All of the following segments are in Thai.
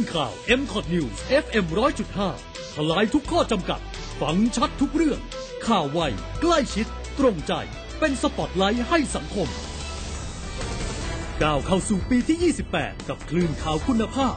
นข่าว m c o t News FM 100.5 ทลายทุกข้อจำกัด ฟังชัดทุกเรื่อง ข่าวไว ใกล้ชิด ตรงใจ เป็นสปอตไลท์ให้สังคมก้าวเข้าสู่ปีที่ 28 กับคลื่นข่าวคุณภาพ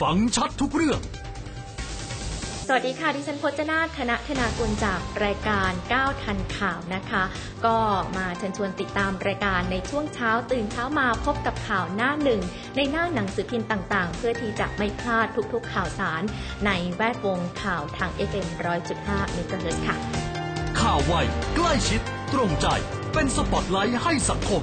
ฟังชัดทุกเรื่อง สวัสดีค่ะ ดิฉันพจนาถคณะธนากุลจากรายการ 9 ทันข่าวนะคะ ก็มาเชิญชวนติดตามรายการในช่วงเช้าตื่นเช้ามาพบกับข่าวหน้าหนึ่ง ในหน้าหนังสือพิมพ์ต่างๆ เพื่อที่จะไม่พลาดทุกๆข่าวสาร ในแวดวงข่าวทาง FM 100.5เมกะเฮิรตซ์ค่ะ ข่าวไวใกล้ชิด ตรงใจ เป็นสปอตไลท์ให้สังคม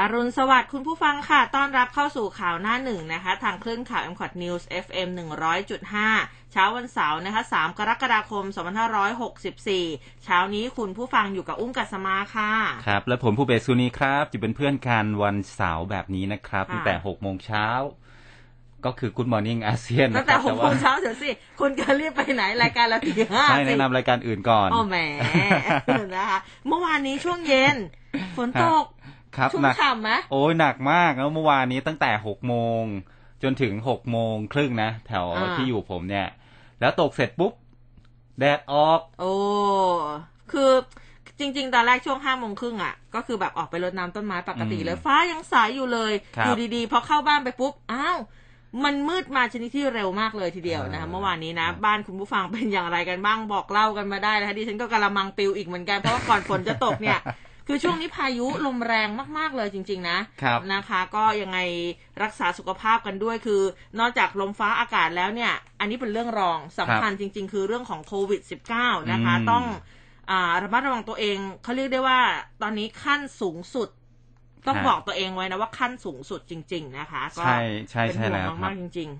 อรุณสวัสดิ์คุณผู้ฟังค่ะ ต้อนรับเข้าสู่ข่าวหน้าหนึ่งนะคะ ทางคลื่นข่าว m c o t News FM 100.5 เช้าวันเสาร์นะคะ 3 กรกฎาคม 2564 เช้านี้คุณผู้ฟังอยู่กับอุ้มกัสมาค่ะ ครับ และผมผู้เบสซูนีครับอยู่เป็นเพื่อนกันวันเสาร์แบบนี้นะครับค่ะตั้งแต่ 6 โมงเช้าก็คือ Good Morning อาเซียนตั้นะงคแต่รับหกโมงเช้าเดี๋ยวสิ คุณจะรีบไปไหนรายการเราตีห้าให้สิแนะนำรายการอื่นก่อน โอ้แหมนะคะเมื่อวานนี้ช่วงเย็น ฝนตก ครับชุ่มหนักฉ่ำไหมโอ้ยหนักมากแล้วเมื่อวานนี้ตั้งแต่6โมงจนถึง6โมงครึ่งนะแถวอ่าที่อยู่ผมเนี่ย แล้วตกเสร็จปุ๊บ แดดออก โอ้คือจริง ๆ ตอนแรกช่วงห้าโมงครึ่งอะ ก็คือแบบออกไปรดน้ำต้นไม้ปกติอืมเลย ฟ้ายังใสอยู่เลยครับอยู่ดีๆพอเข้าบ้านไปปุ๊บอ้าวมันมืดมาชนิดที่เร็วมากเลยทีเดียวนะคะอ่าเมื่อวานนี้นะครับบ้านคุณผู้ฟังเป็นอย่างไรกันบ้างบอกเล่ากันมาได้นะคะดิฉันก็กระมังปิวอีกเหมือนกันเพราะว่าก่อนฝนจะตกเนี่ย คือช่วงนี้พายุลมแรงมากๆเลยจริง ๆ นะครับนะคะ ก็ยังไงรักษาสุขภาพกันด้วยคือ นอกจากลมฟ้าอากาศแล้วเนี่ย อันนี้เป็นเรื่องรองสำคัญจริง ๆ คือเรื่องของโควิด -19 นะคะอืมต้องอ่าระมัดระวังตัวเองเขาเรียกได้ว่าตอนนี้ขั้นสูงสุดต้องฮะบอกตัวเองไว้นะว่าขั้นสูงสุดจริง ๆ นะคะ ก็ใช่ใช่เป็นใช่ห่วแล้วงครับมากๆจริง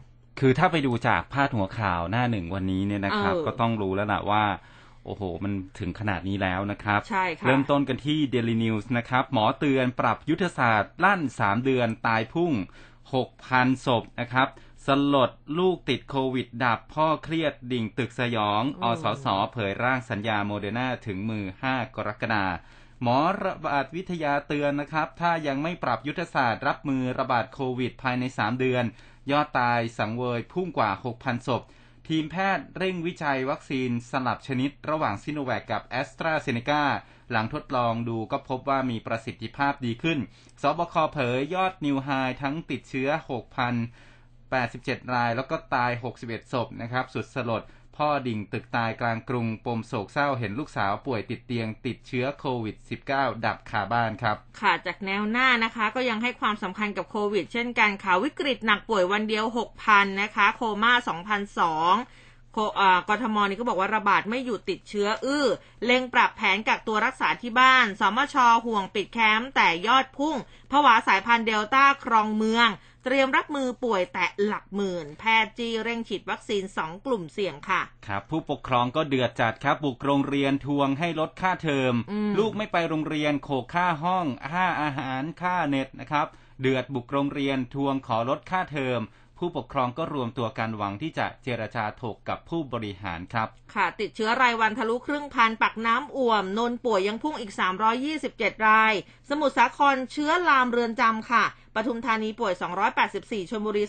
คือถ้าไปดูจากพาดหัวข่าวหน้าหนึ่งวันนี้เนี่ยนะครับเออก็ต้องรู้แล้วล่ะว่า โอ้โห มันถึงขนาดนี้แล้วนะครับ ใช่ค่ะ เริ่มต้นกันที่ Daily News นะครับ หมอเตือนปรับยุทธศาสตร์ลั่น 3 เดือนตายพุ่ง 6,000 ศพนะครับสลดลูกติดโควิด ดับพ่อเครียดดิ่งตึกสยองอือมสส เผยร่างสัญญาโมเดอร์นาถึงมือ 5 กรกฎาคมหมอระบาดวิทยาเตือนนะครับ ถ้ายังไม่ปรับยุทธศาสตร์รับมือระบาดโควิด ภายใน 3 เดือน ยอดตายสังเวยพุ่งกว่า 6,000 ศพ ทีมแพทย์เร่งวิจัยวัคซีนสลับชนิดระหว่างซิโนแวคกับแอสตราเซเนกาหลังทดลองดูก็พบว่ามีประสิทธิภาพดีขึ้น สบคเผยยอดนิวไฮทั้งติดเชื้อ 87 ราย แล้วก็ตาย 61 ศพนะครับ สุดสลด พ่อดิ่งตึกตายกลางกรุง ปมโศกเศร้าเห็นลูกสาวป่วยติดเตียงติดเชื้อโควิด -19 ดับคาบ้านครับ ค่ะ จากแนวหน้านะคะ ก็ยังให้ความสำคัญกับโควิด เช่นกันค่ะ วิกฤตหนักป่วยวันเดียว 6,000 นะคะ โคม่า 2,002โคอ่ากทมนี่ก็บอกว่าระบาดไม่หยุดติดเชื้อ อื้อ เล็งปรับแผนกักตัวรักษาที่บ้าน สมชห่วงปิดแคมป์แต่ยอดพุ่งผวาสายพันธุ์เดลต้าครองเมือง เตรียมรับมือป่วยแตะหลักหมื่น แพทย์จีเร่งฉีดวัคซีน 2 กลุ่มเสี่ยงค่ะ ครับ ผู้ปกครองก็เดือดจัดครับ บุกโรงเรียนทวงให้ลดค่าเทอมอืมลูกไม่ไปโรงเรียนโขกค่าห้อง ค่าอาหารค่าเน็ตนะครับ เดือดบุกโรงเรียนทวงขอลดค่าเทอม ผู้ปกครองก็รวมตัวกันหวังที่จะเจรจาถกกับผู้บริหารครับ ค่ะ ติดเชื้อรายวันทะลุครึ่งพันปักน้ำอ่วม นนป่วยยังพุ่งอีก 327 ราย สมุทรสาครเชื้อลามเรือนจำค่ะ ปทุมธานีป่วย 284ชลบุรี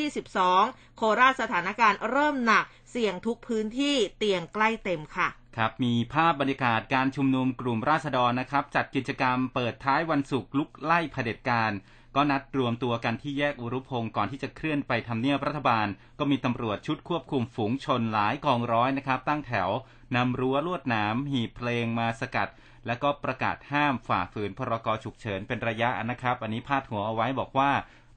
222 โคราชสถานการณ์เริ่มหนัก เสี่ยงทุกพื้นที่เตียงใกล้เต็มค่ะครับมีภาพบรรยากาศการชุมนุมกลุ่มราษฎรนะครับ จัดกิจกรรมเปิดท้ายวันศุกร์ลุกไล่เผด็จการ ก็นัดรวมตัวกันที่แยกอุรุพงศ์ก่อนที่จะเคลื่อนไปทำเนียบรัฐบาล ก็มีตำรวจชุดควบคุมฝูงชนหลายกองร้อยนะครับ ตั้งแถวนำรั้วลวดหนามหีบเพลงมาสกัด แล้วก็ประกาศห้ามฝ่าฝืนพรกฉุกเฉินเป็นระยะนะครับ อันนี้พาดหัวเอาไว้บอกว่า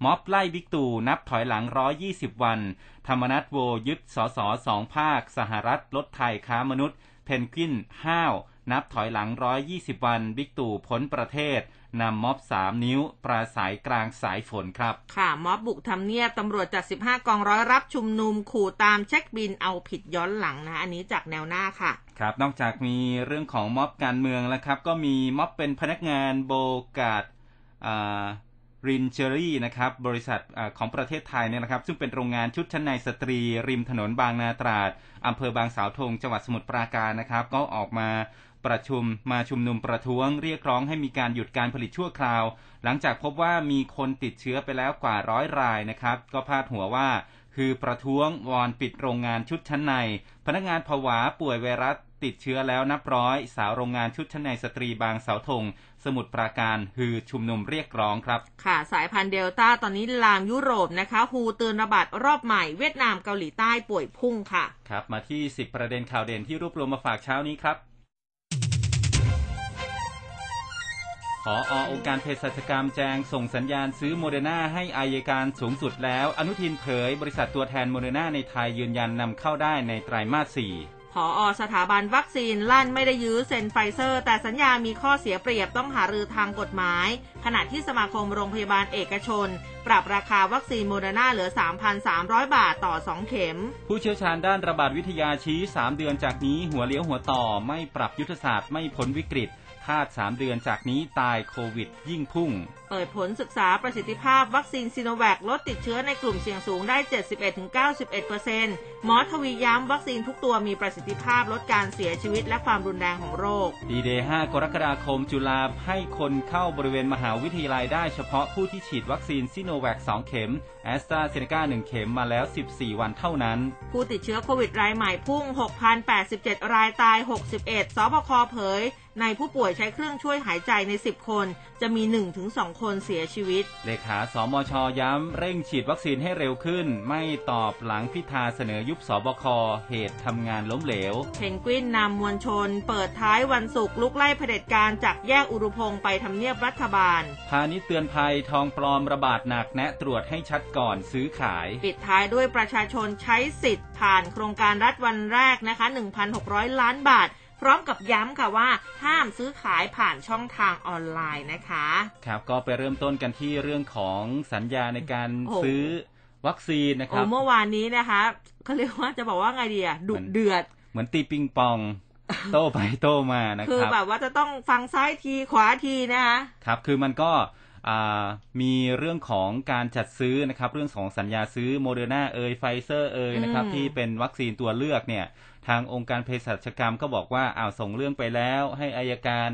ม็อบไล่บิ๊กตู่นับถอยหลัง 120 วัน ธรรมนัตโวยึดสสสองภาค สหรัฐลดไทยค้ามนุษย์ เพนกวินห้าว นับถอยหลัง 120 วัน บิ๊กตู่พ้นประเทศ นำม็อบ3นิ้ว ปราศัยกลางสายฝนครับ ค่ะ ม็อบบุกทำเนียบตำรวจจัด15 กองร้อยรับชุมนุมขู่ตามเช็คบินเอาผิดย้อนหลังนะ อันนี้จากแนวหน้าค่ะ ครับ นอกจากมีเรื่องของม็อบการเมืองแล้วครับ ก็มีม็อบเป็นพนักงานโบกาดรินเจอรี่นะครับ บริษัทอาของประเทศไทยเนี่ยนะครับ ซึ่งเป็นโรงงานชุดชั้นในสตรี ริมถนนบางนาตราดอำเภอบางสาวธงจังหวัดสมุทรปราการนะครับ ก็ออกมา ประชุมมาชุมนุมประท้วงเรียกร้องให้มีการหยุดการผลิตชั่วคราว หลังจากพบว่ามีคนติดเชื้อไปแล้วกว่าร้อยรายนะครับ ก็พาดหัวว่า คือประท้วงวอนปิดโรงงานชุดชั้นใน พนักงานผวาป่วยไวรัสติดเชื้อแล้วนับร้อย สาวโรงงานชุดชั้นในสตรีบางเสาธง สมุทรปราการฮือชุมนุมเรียกร้องครับ ค่ะ สายพันธุ์เดลต้าตอนนี้ลามยุโรปนะคะ ฮูเตือนระบาดรอบใหม่ เวียดนามเกาหลีใต้ป่วยพุ่งค่ะ ครับ มาที่ 10 ประเด็นข่าวเด่นที่รวบรวมมาฝากเช้านี้ครับ ขออองค์การเภสัชกรรมแจงส่งสัญญาณซื้อโมเดอร์นาให้อัยการสูงสุดแล้ว อนุทินเผย บริษัทตัวแทนโมเดอร์นาในไทยยืนยันนำเข้าได้ในไตรมาส4ผออสถาบันวัคซีนลั่นไม่ได้ยื้อเซ็นไฟเซอร์ แต่สัญญามีข้อเสียเปรียบต้องหารือทางกฎหมาย ขณะที่สมาคมโรงพยาบาลเอกชน ปรับราคาวัคซีนโมเดอร์นาเหลือ 3,300 บาทต่อ 2 เข็ม ผู้เชี่ยวชาญด้านระบาดวิทยาชี้ 3 เดือนจากนี้หัวเลี้ยวหัวต่อไม่ปรับยุทธศาสตร์ไม่พ้นวิกฤต คาด 3 เดือนจากนี้ตายโควิดยิ่งพุ่ง เปิดผลศึกษาประสิทธิภาพวัคซีนซีโนแวคลดติดเชื้อในกลุ่มเสี่ยงสูงได้ 71-91%หมอทวีย้ำวัคซีนทุกตัวมีประสิทธิภาพลดการเสียชีวิตและความรุนแรงของโรค ดีเดย์5กรกฎาคมจุฬาให้คนเข้าบริเวณมหาวิทยาลัยได้เฉพาะผู้ที่ฉีดวัคซีนซิโนแวค2เข็มแอสตราเซเนกา1เข็มมาแล้ว 14 วันเท่านั้น ผู้ติดเชื้อโควิดรายใหม่พุ่ง 6,087 รายตาย 61 สบคเผย ในผู้ป่วยใช้เครื่องช่วยหายใจใน 10 คน จะมี 1-2 คนเสียชีวิต เลขาสมชย้ำเร่งฉีดวัคซีนให้เร็วขึ้น ไม่ตอบหลังพิธาเสนอยุบสบค เหตุทำงานล้มเหลว เพนกวินนำมวลชน เปิดท้ายวันศุกร์ลุกไล่เผด็จการจากแยกอุรุพงศ์ไปทำเนียบรัฐบาล พาณิชย์เตือนภัยทองปลอมระบาดหนักแนะตรวจให้ชัดก่อนซื้อขาย ปิดท้ายด้วยประชาชนใช้สิทธิ์ผ่านโครงการรัฐวันแรกนะคะ 1,600 ล้านบาทพ ร้อมกับย้ำค่ะว่าห้ามซื้อขายผ่านช่องทางออนไลน์นะคะ ครับก็ไปเริ่มต้นกันที่เรื่องของสัญญาในการโอ้โหซื้อวัคซีนนะคโอ้รับเมื่อวานนี้นะคะเขาเรียกว่าจะบอกว่าไงดีอะดุเดือด เหมือนตีปิงปอง โต้ไปโต้มานะคือครับแบบว่าจะต้องฟังซ้ายทีขวาทีนะคะครับคือมันก็อ่ามีเรื่องของการจัดซื้อนะครับ เรื่องของสัญญาซื้อโมเดอร์นาเอยไฟเซอร์เอยนะครับอืมที่เป็นวัคซีนตัวเลือกเนี่ย ทางองค์การเภสัชกรรมก็บอกว่าอ้าวส่งเรื่องไปแล้ว ให้อายการ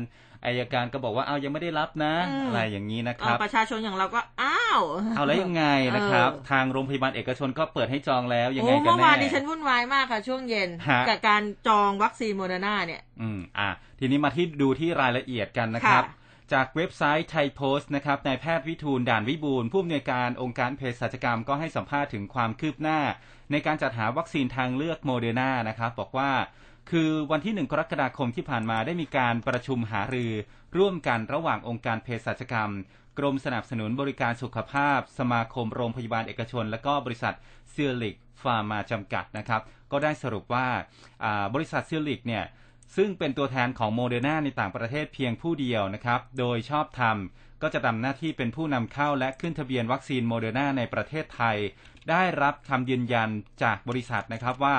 อายการก็บอกว่าอ้าวยังไม่ได้รับนะ อะไรอย่างนี้นะคเอ่รัอบประชาชนอย่างเราก็อ้าวเอาแล้วยังไงนะครับเออทางโรงพยาบาลเอกชนก็เปิดให้จองแล้วยังไงโอ้กันเมื่อแน่วานดิฉันวุ่นวายมากค่ะ ช่วงเย็นฮะกับการจองวัคซีนโมเดอร์นาเนี่ยอืมอะทีนี้มาที่ดูที่รายละเอียดกันนะครับค่ะจากเว็บไซต์ไทยโพสต์นะครับนายแพทย์วิฑูรย์ด่านวิบูลย์ผู้อำนวยการองค์การเภสัชกรรมก็ให้สัมภาษณ์ถึงความคืบหน้า ในการจัดหาวัคซีนทางเลือกโมเดอร์นานะครับบอกว่าคือวันที่ 1 กรกฎาคมที่ผ่านมาได้มีการประชุมหารือร่วมกันระหว่างองค์การเภสัชกรรม กรมสนับสนุนบริการสุขภาพ สมาคมโรงพยาบาลเอกชน และก็บริษัทซิลลิคฟาร์มาจำกัดนะครับ ก็ได้สรุปว่าบริษัทซิลลิคเนี่ยซึ่งเป็นตัวแทนของโมเดอร์นาในต่างประเทศเพียงผู้เดียวนะครับ โดยชอบธรรมก็จะทำหน้าที่เป็นผู้นำเข้าและขึ้นทะเบียนวัคซีนโมเดอร์นาในประเทศไทย ได้รับคำยืนยันจากบริษัทนะครับว่า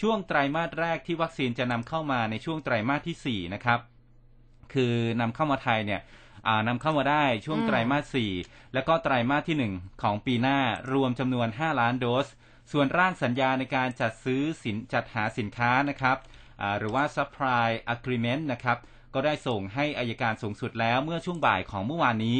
ช่วงไตรมาสแรกที่วัคซีนจะนำเข้ามาในช่วงไตรมาสที่ 4 นะครับ คือนำเข้ามาไทยเนี่ยอ่านำเข้ามาได้ช่วงอืมไตรมาส 4 แล้วก็ไตรมาสที่ 1 ของปีหน้ารวมจำนวน 5 ล้านโดส ส่วนร่างสัญญาในการจัดซื้อสินจัดหาสินค้านะครับอ่าหรือว่า supply agreement นะครับ ก็ได้ส่งให้อายการสูงสุดแล้วเมื่อช่วงบ่ายของเมื่อวานนี้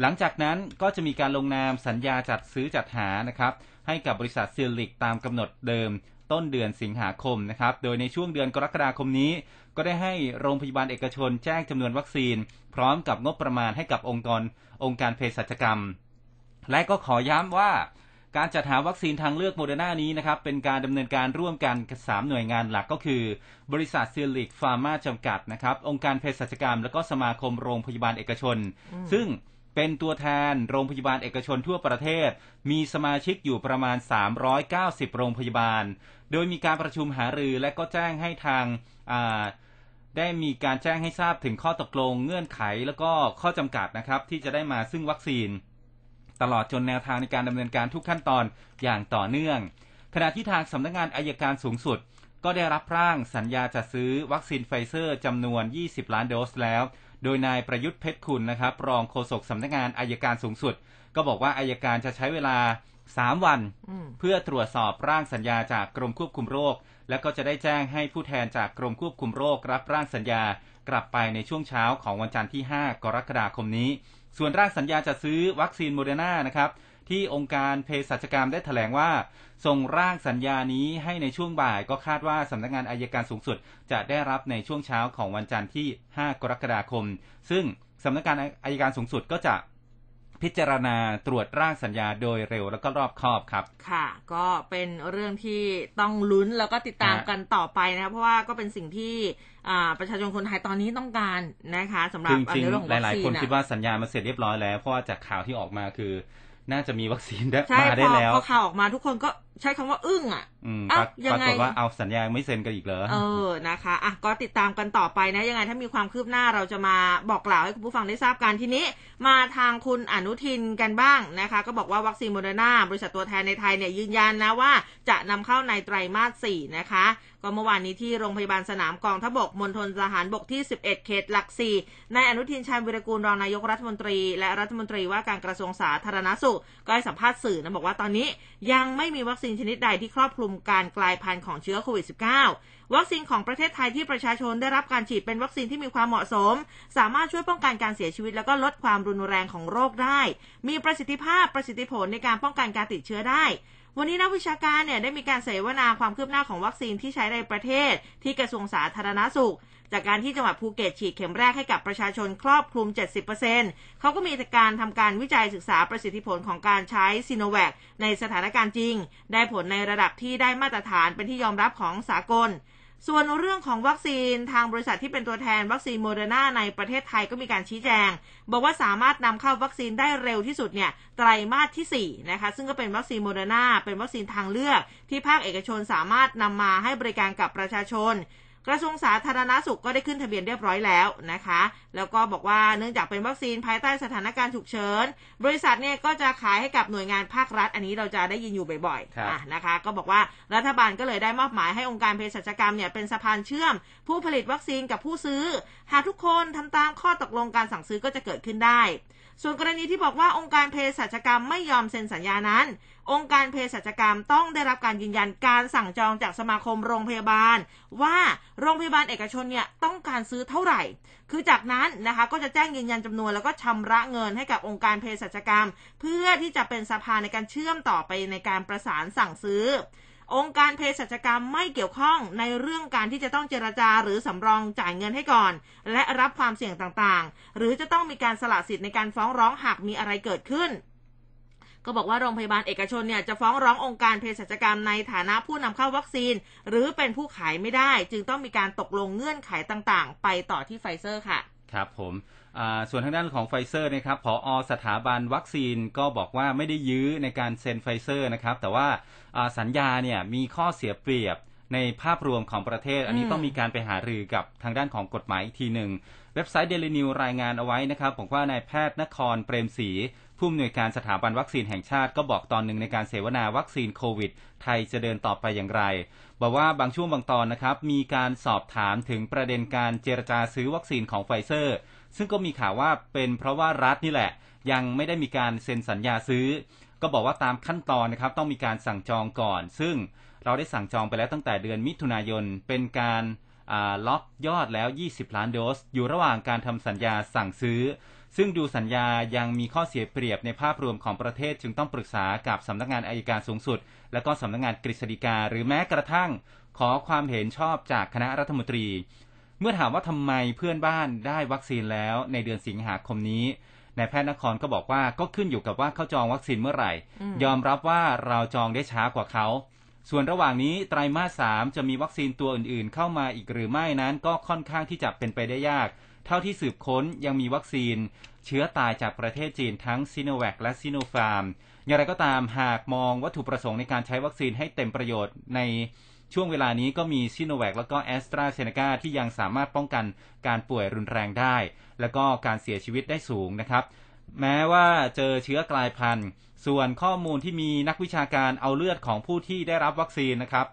หลังจากนั้นก็จะมีการลงนามสัญญาจัดซื้อจัดหานะครับ ให้กับบริษัทซิลิกตามกำหนดเดิมต้นเดือนสิงหาคมนะครับ โดยในช่วงเดือนกรกฎาคมนี้ ก็ได้ให้โรงพยาบาลเอกชนแจ้งจำนวนวัคซีน พร้อมกับงบประมาณให้กับองค์กรองค์การเภสัชกรรม และก็ขอย้ำว่าการจัดหาวัคซีนทางเลือกโมเดอร์นานี้นะครับ เป็นการดำเนินการร่วมกันกับสามหน่วยงานหลักก็คือ บริษัทซิลลิคฟาร์มาจำกัดนะครับ องค์การเภสัชกรรม และก็สมาคมโรงพยาบาลเอกชน ซึ่ง เป็นตัวแทนโรงพยาบาลเอกชนทั่วประเทศ มีสมาชิกอยู่ประมาณ 390 โรงพยาบาล โดยมีการประชุมหารือและก็แจ้งให้ทางได้มีการแจ้งให้ทราบถึงข้อตกลงเงื่อนไข แล้วก็ข้อจำกัดนะครับ ที่จะได้มาซึ่งวัคซีน ตลอดจนแนวทางในการดำเนินการทุกขั้นตอนอย่างต่อเนื่อง ขณะที่ทางสำนักงานอัยการสูงสุด ก็ได้รับร่างสัญญาจัดซื้อวัคซีนไฟเซอร์จำนวน 20 ล้านโดสแล้ว โดยนายประยุทธ์เพชรคุณนะครับ รองโฆษกสำนักงานอัยการสูงสุด ก็บอกว่าอัยการจะใช้เวลา3วัน เพื่อตรวจสอบร่างสัญญาจากกรมควบคุมโรค และก็จะได้แจ้งให้ผู้แทนจากกรมควบคุมโรครับร่างสัญญากลับไปในช่วงเช้าของวันจันทร์ที่ 5 กรกฎาคมนี้ ส่วนร่างสัญญาจะซื้อวัคซีนโมเดอร์นานะครับ ที่องค์การเภสัชกรรมได้แถลงว่า ส่งร่างสัญญานี้ให้ในช่วงบ่ายก็คาดว่าสำนักงานอัยการสูงสุด จะได้รับในช่วงเช้าของวันจันทร์ที่ 5 กรกฎาคม ซึ่งสำนักงานอัยการสูงสุดก็จะพิจารณาตรวจร่างสัญญาโดยเร็วแล้วก็รอบคอบครับ ค่ะ ก็เป็นเรื่องที่ต้องลุ้นแล้วก็ติดตามฮะกันต่อไปนะครับเพราะว่าก็เป็นสิ่งที่อ่าประชาชนคนไทยตอนนี้ต้องการนะคะสำหรับจริงอันเรื่องของๆหวัคลายซีๆคนนอะคิดว่าสัญญามันเสร็จเรียบร้อยแล้วเพราะว่าจากข่าวที่ออกมาคือ น่าจะมีวัคซีนได้ใช่มาพได้อแล้วพอข่าวออกมาทุกคนก็ ใช้คำว่าอึ้งอะอืมเอ้าปรายังปราไงกฏว่าเอาสัญญาไม่เซ็นกันอีกเหรอ เออ นะคะอะก็ติดตามกันต่อไปนะ ยังไงถ้ามีความคืบหน้าเราจะมาบอกกล่าวให้คุณผู้ฟังได้ทราบกันทีนี้ มาทางคุณอนุทินกันบ้างนะคะ ก็บอกว่าวัคซีนโมเดอร์นาบริษัทตัวแทนในไทยเนี่ยยืนยันนะว่าจะนำเข้าในไตรมาส4นะคะ ก็เมื่อวานนี้ที่โรงพยาบาลสนามกองทัพบกมณฑลทหารบกที่ 11 เขตหลักสี่นายอนุทินชาญวิรกูลรองนายกรัฐมนตรี และรัฐมนตรีว่าการกระทรวงสาธารณสุขก็ให้สัมภาษณ์สื่อนะบอกว่าตอนนี้ยังไม่มีวัคซีนชนิดใดที่ครอบคลุมการกลายพันธุ์ของเชื้อโควิด -19 วัคซีนของประเทศไทยที่ประชาชนได้รับการฉีดเป็นวัคซีนที่มีความเหมาะสม สามารถช่วยป้องกันการเสียชีวิต แล้วก็ลดความรุนแรงของโรคได้ มีประสิทธิภาพประสิทธิผลในการป้องกันการติดเชื้อได้วันนี้นักวิชาการเนี่ยได้มีการเสวนาความคืบหน้าของวัคซีนที่ใช้ในประเทศที่กระทรวงสาธารณสุข จากการที่จังหวัดภูเก็ตฉีดเข็มแรกให้กับประชาชนครอบคลุม 70%เขาก็มีการทำการวิจัยศึกษาประสิทธิผลของการใช้ซีโนแวคในสถานการณ์จริง ได้ผลในระดับที่ได้มาตรฐานเป็นที่ยอมรับของสากลส่วนเรื่องของวัคซีนทางบริษัทที่เป็นตัวแทนวัคซีนโมเดอร์นาในประเทศไทยก็มีการชี้แจง บอกว่าสามารถนำเข้าวัคซีนได้เร็วที่สุดเนี่ยไตรมาสที่4นะคะซึ่งก็เป็นวัคซีนโมเดอร์นาเป็นวัคซีนทางเลือก ที่ภาคเอกชนสามารถนำมาให้บริการกับประชาชน กระทรวงสาธารณสุขก็ได้ขึ้นทะเบียนเรียบร้อยแล้วนะคะ แล้วก็บอกว่าเนื่องจากเป็นวัคซีนภายใต้สถานการณ์ฉุกเฉิน บริษัทเนี่ยก็จะขายให้กับหน่วยงานภาครัฐ อันนี้เราจะได้ยินอยู่บ่อยครับๆอะนะคะ ก็บอกว่ารัฐบาลก็เลยได้มอบหมายให้องค์การเภสัชกรรมเนี่ยเป็นสะพานเชื่อม ผู้ผลิตวัคซีนกับผู้ซื้อ หากทุกคนทำตามข้อตกลงการสั่งซื้อก็จะเกิดขึ้นได้ ส่วนกรณีที่บอกว่าองค์การเภสัชกรรมไม่ยอมเซ็นสัญญานั้น องค์การเภสัชกรรมต้องได้รับการยืนยันการสั่งจองจากสมาคมโรงพยาบาล ว่าโรงพยาบาลเอกชนเนี่ยต้องการซื้อเท่าไหร่ คือจากนั้นนะคะก็จะแจ้งยืนยันจำนวนแล้วก็ชำระเงินให้กับองค์การเภสัชกรรม เพื่อที่จะเป็นสะพาในการเชื่อมต่อไปในการประสานสั่งซื้อ องค์การเภสัชกรรมไม่เกี่ยวข้องในเรื่องการที่จะต้องเจรจาหรือสำรองจ่ายเงินให้ก่อน และรับความเสี่ยงต่างๆ หรือจะต้องมีการสละสิทธิ์ในการฟ้องร้องหากมีอะไรเกิดขึ้น ก็บอกว่าโรงพยาบาลเอกชนเนี่ยจะฟ้องร้ององค์การเภสัชกรรมในฐานะผู้นำเข้าวัคซีน หรือเป็นผู้ขายไม่ได้ จึงต้องมีการตกลงเงื่อนไขต่างๆ ไปต่อที่ไฟเซอร์ค่ะ ครับผม ส่วนทางด้านของไฟเซอร์นะครับผอ.สถาบันวัคซีนก็บอกว่าไม่ได้ยื้อในการเซ็นไฟเซอร์นะครับ แต่ว่าสัญญาเนี่ยมีข้อเสียเปรียบในภาพรวมของประเทศ อันนี้ต้องมีการไปหารือกับทางด้านของกฎหมายอีกทีหนึ่ง เว็บไซต์เดลินิวรายงานเอาไว้นะครับบอกว่านายแพทย์นครเปรมศรีผู้อำนวยการสถาบันวัคซีนแห่งชาติก็บอกตอนหนึ่งในการเสวนาวัคซีนโควิด ไทยจะเดินต่อไปอย่างไร บอกว่าบางช่วงบางตอนนะครับมีการสอบถามถึงประเด็นการเจรจาซื้อวัคซีนของไฟเซอร์ ซึ่งก็มีข่าวว่าเป็นเพราะว่ารัฐนี่แหละ ยังไม่ได้มีการเซ็นสัญญาซื้อ ก็บอกว่าตามขั้นตอนนะครับ ต้องมีการสั่งจองก่อน ซึ่งเราได้สั่งจองไปแล้วตั้งแต่เดือนมิถุนายนเป็นการล็อกยอดแล้ว 20 ล้านโดส อยู่ระหว่างการทำสัญญาสั่งซื้อ ซึ่งดูสัญญายังมีข้อเสียเปรียบในภาพรวมของประเทศจึงต้องปรึกษากับสำนักงานอายการสูงสุด และก็สำนักงานกฤษฎีกา หรือแม้กระทั่งขอความเห็นชอบจากคณะรัฐมนตรี เมื่อถามว่าทำไมเพื่อนบ้านได้วัคซีนแล้วในเดือนสิงหาคมนี้นายแพทย์นครก็บอกว่าก็ขึ้นอยู่กับว่าเขาจองวัคซีนเมื่อไหร่อืมยอมรับว่าเราจองได้ช้ากว่าเขาส่วนระหว่างนี้ไตรมาสสามจะมีวัคซีนตัวอื่นๆ เข้ามาอีกหรือไม่นั้น ก็ค่อนข้างที่จะเป็นไปได้ยาก เท่าที่สืบค้นยังมีวัคซีน เชื้อตายจากประเทศจีนทั้งซิโนแวคและซิโนฟาร์มอย่างไรก็ตามหากมองวัตถุประสงค์ในการใช้วัคซีนให้เต็มประโยชน์ใน ช่วงเวลานี้ก็มีซิโนแวคแล้วก็แอสตราเซเนกาที่ยังสามารถป้องกันการป่วยรุนแรงได้ แล้วก็การเสียชีวิตได้สูงนะครับ แม้ว่าเจอเชื้อกลายพันธุ์ ส่วนข้อมูลที่มีนักวิชาการเอาเลือดของผู้ที่ได้รับวัคซีนนะครับ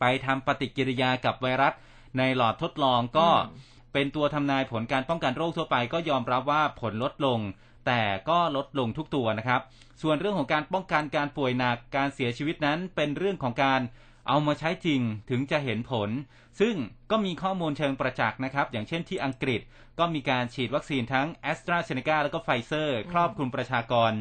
ไปทำปฏิกิริยากับไวรัสในหลอดทดลองก็อืมเป็นตัวทำนายผลการป้องกันโรคทั่วไปก็ยอมรับว่าผลลดลง แต่ก็ลดลงทุกตัวนะครับ ส่วนเรื่องของการป้องกันการป่วยหนักการเสียชีวิตนั้นเป็นเรื่องของการ เอามาใช้จริงถึงจะเห็นผล ซึ่งก็มีข้อมูลเชิงประจักษ์นะครับ อย่างเช่นที่อังกฤษก็มีการฉีดวัคซีนทั้ง a s t r a z เซ e c a แล้วก็ไฟเซอร์ ครอบคลุมประชากร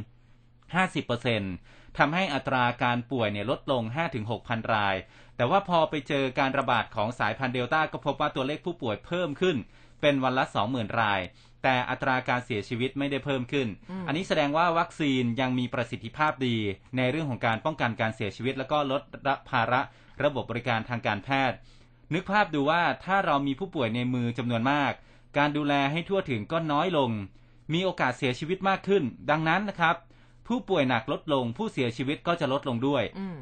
50%ทำให้อัตราการป่วยเนี่ยลดลง 5-6,000 ราย แต่ว่าพอไปเจอการระบาดของสายพันธุ์เดลต้าก็พบว่าตัวเลขผู้ป่วยเพิ่มขึ้น เป็นวันละ 20,000 ราย แต่อัตราการเสียชีวิตไม่ได้เพิ่มขึ้นอืมอันนี้แสดงว่าวัคซีนยังมีประสิทธิภาพดี ในเรื่องของการป้องกันการเสียชีวิต แล้วก็ลดภาระระบบบริการทางการแพทย์ นึกภาพดูว่าถ้าเรามีผู้ป่วยในมือจำนวนมาก การดูแลให้ทั่วถึงก็น้อยลง มีโอกาสเสียชีวิตมากขึ้น ดังนั้นนะครับ ผู้ป่วยหนักลดลง ผู้เสียชีวิตก็จะลดลงด้วยอืม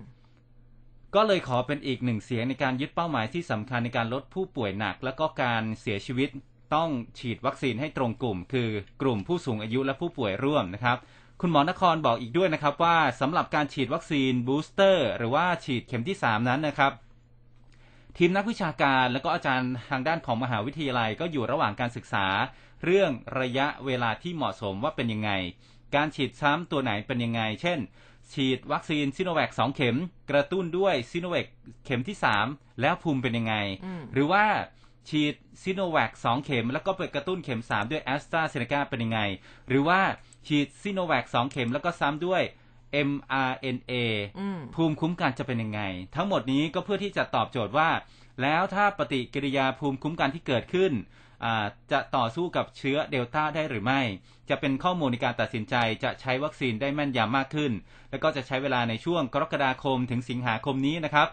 ก็เลยขอเป็นอีกหนึ่งเสียงในการยึดเป้าหมายที่สำคัญในการลดผู้ป่วยหนัก และก็การเสียชีวิต ต้องฉีดวัคซีนให้ตรงกลุ่ม คือกลุ่มผู้สูงอายุและผู้ป่วยร่วมนะครับคุณหมอนครบอกอีกด้วยนะครับว่าสำหรับการฉีดวัคซีนบูสเตอร์ หรือว่าฉีดเข็มที่ 3 นั้นนะครับ ทีมนักวิชาการและก็อาจารย์ทางด้านของมหาวิทยาลัยก็อยู่ระหว่างการศึกษา เรื่องระยะเวลาที่เหมาะสมว่าเป็นยังไง การฉีดซ้ำตัวไหนเป็นยังไง เช่น ฉีดวัคซีนซิโนแวค2เข็ม กระตุ้นด้วยซิโนแวคเข็มที่ 3 แล้วภูมิเป็นยังไงอืมหรือว่า ฉีดซิโนแวค2เข็ม แล้วก็ไปกระตุ้นเข็ม3ด้วยแอสตราเซเนกาเป็นยังไง หรือว่าฉีดซิโนแวค2เข็มแล้วก็ซ้ำด้วย mRNA อืมภูมิคุ้มกันจะเป็นยังไง ทั้งหมดนี้ก็เพื่อที่จะตอบโจทย์ว่า แล้วถ้าปฏิกิริยาภูมิคุ้มกันที่เกิดขึ้นอ่าจะต่อสู้กับเชื้อเดลต้าได้หรือไม่ จะเป็นข้อมูลในการตัดสินใจจะใช้วัคซีนได้แม่นยำมากขึ้น แล้วก็จะใช้เวลาในช่วงกรกฎาคมถึงสิงหาคมนี้นะครับ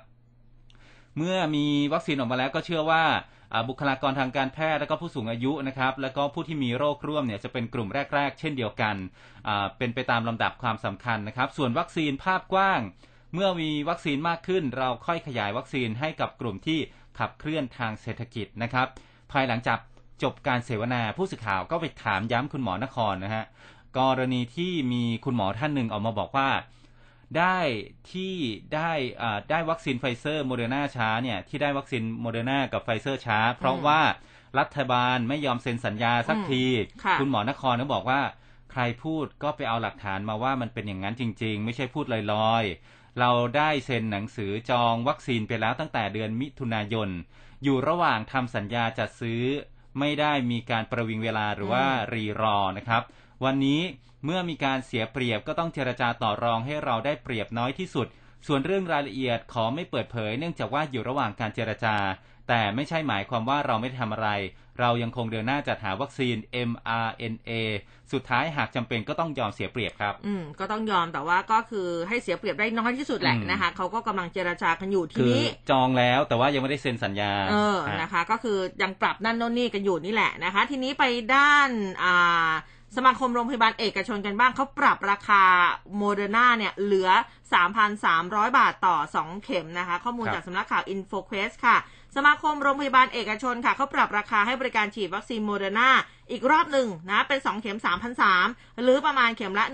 เมื่อมีวัคซีนออกมาแล้วก็เชื่อว่าอ่า บุคลากรทางการแพทย์และก็ผู้สูงอายุนะครับ แล้วก็ผู้ที่มีโรคร่วมเนี่ยจะเป็นกลุ่มแรก ๆ เช่นเดียวกัน เป็นไปตามลำดับความสำคัญนะครับ ส่วนวัคซีนภาพกว้าง เมื่อมีวัคซีนมากขึ้น เราค่อยขยายวัคซีนให้กับกลุ่มที่ขับเคลื่อนทางเศรษฐกิจนะครับ ภายหลังจากจบการเสวนาผู้สื่อข่าวก็ไปถามย้ำคุณหมอนครนะฮะกรณีที่มีคุณหมอท่านหนึ่งออกมาบอกว่า ได้ที่ได้อ่าได้วัคซีนไฟเซอร์โมเดอร์นาช้าเนี่ยที่ได้วัคซีนโมเดอร์นากับไฟเซอร์ช้า เพราะว่ารัฐบาลไม่ยอมเซ็นสัญญาสักทีค่ะคุณหมอนครก็บอกว่าใครพูดก็ไปเอาหลักฐานมาว่ามันเป็นอย่างนั้นจริง ๆ ไม่ใช่พูดลอยๆ เราได้เซ็นหนังสือจองวัคซีนไปแล้วตั้งแต่เดือนมิถุนายน อยู่ระหว่างทำสัญญาจัดซื้อไม่ได้มีการประวิงเวลาหรือว่ารีรอนะครับ วันนี้เมื่อมีการเสียเปรียบก็ต้องเจรจาต่อรองให้เราได้เปรียบน้อยที่สุด ส่วนเรื่องรายละเอียดขอไม่เปิดเผย เนื่องจากว่าอยู่ระหว่างการเจรจา แต่ไม่ใช่หมายความว่าเราไม่ได้ทำอะไร เรายังคงเดินหน้าจัดหาวัคซีน mRNA สุดท้ายหากจำเป็นก็ต้องยอมเสียเปรียบครับ อืมก็ต้องยอมแต่ว่าก็คือให้เสียเปรียบได้น้อยที่สุดแหละอืมนะคะเขาก็กำลังเจรจากันอยู่ทีคือนี้จองแล้วแต่ว่ายังไม่ได้เซ็นสัญญา เออฮะนะคะ ก็คือยังปรับนั่นโน่นนี่กันอยู่นี่แหละนะคะ ทีนี้ไปด้านอ่า สมาคมโรงพยาบาลเอกชนกันบ้างเขาปรับราคาโมเดอร์นาเนี่ยเหลือ 3,300 บาทต่อ 2 เข็มนะคะ ข้อมูลครับจากสำนักข่าว InfoQuest ค่ะ สมาคมโรงพยาบาลเอกชนค่ะเขาปรับราคาให้บริการฉีดวัคซีนโมเดอร์นาอีกรอบหนึ่งนะ เป็น 2 เข็ม 3,300 หรือประมาณเข็มละ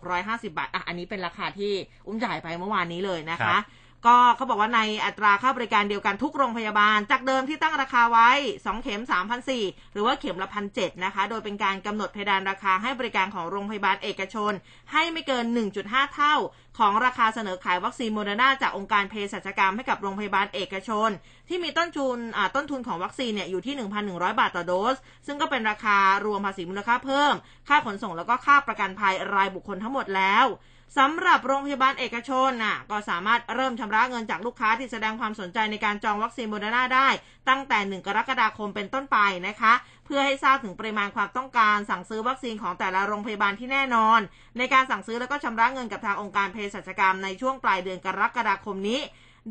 1,650 บาทอะอันนี้เป็นราคาที่อุ้มจ่ายไปเมื่อวานนี้เลยนะครัคะบ ก็เขาบอกว่าในอัตราค่าบริการเดียวกันทุกโรงพยาบาล จากเดิมที่ตั้งราคาไว้ 2 เข็ม 3,400 หรือว่าเข็มละ 1,700 นะคะ โดยเป็นการกำหนดเพดานราคาให้บริการของโรงพยาบาลเอกชน ให้ไม่เกิน 1.5 เท่า ของราคาเสนอขายวัคซีนโมเดอร์นาจากองค์การเภสัชกรรมให้กับโรงพยาบาลเอกชน ที่มีต้นทุนต้นทุนของวัคซีนเนี่ยอยู่ที่ 1,100 บาทต่อโดส ซึ่งก็เป็นราคารวมภาษีมูลค่าเพิ่ม ค่าขนส่งแล้วก็ค่าประกันภัยรายบุคคลทั้งหมดแล้ว สำหรับโรงพยาบาลเอกชนน่ะก็สามารถเริ่มชำระเงินจากลูกค้าที่แสดงความสนใจในการจองวัคซีนโมเดอร์นาได้ ตั้งแต่ 1 กรกฎาคมเป็นต้นไปนะคะ เพื่อให้ทราบถึงปริมาณความต้องการสั่งซื้อวัคซีนของแต่ละโรงพยาบาลที่แน่นอน ในการสั่งซื้อแล้วก็ชำระเงินกับทางองค์การเภสัชกรรมในช่วงปลายเดือนกรกฎาคมนี้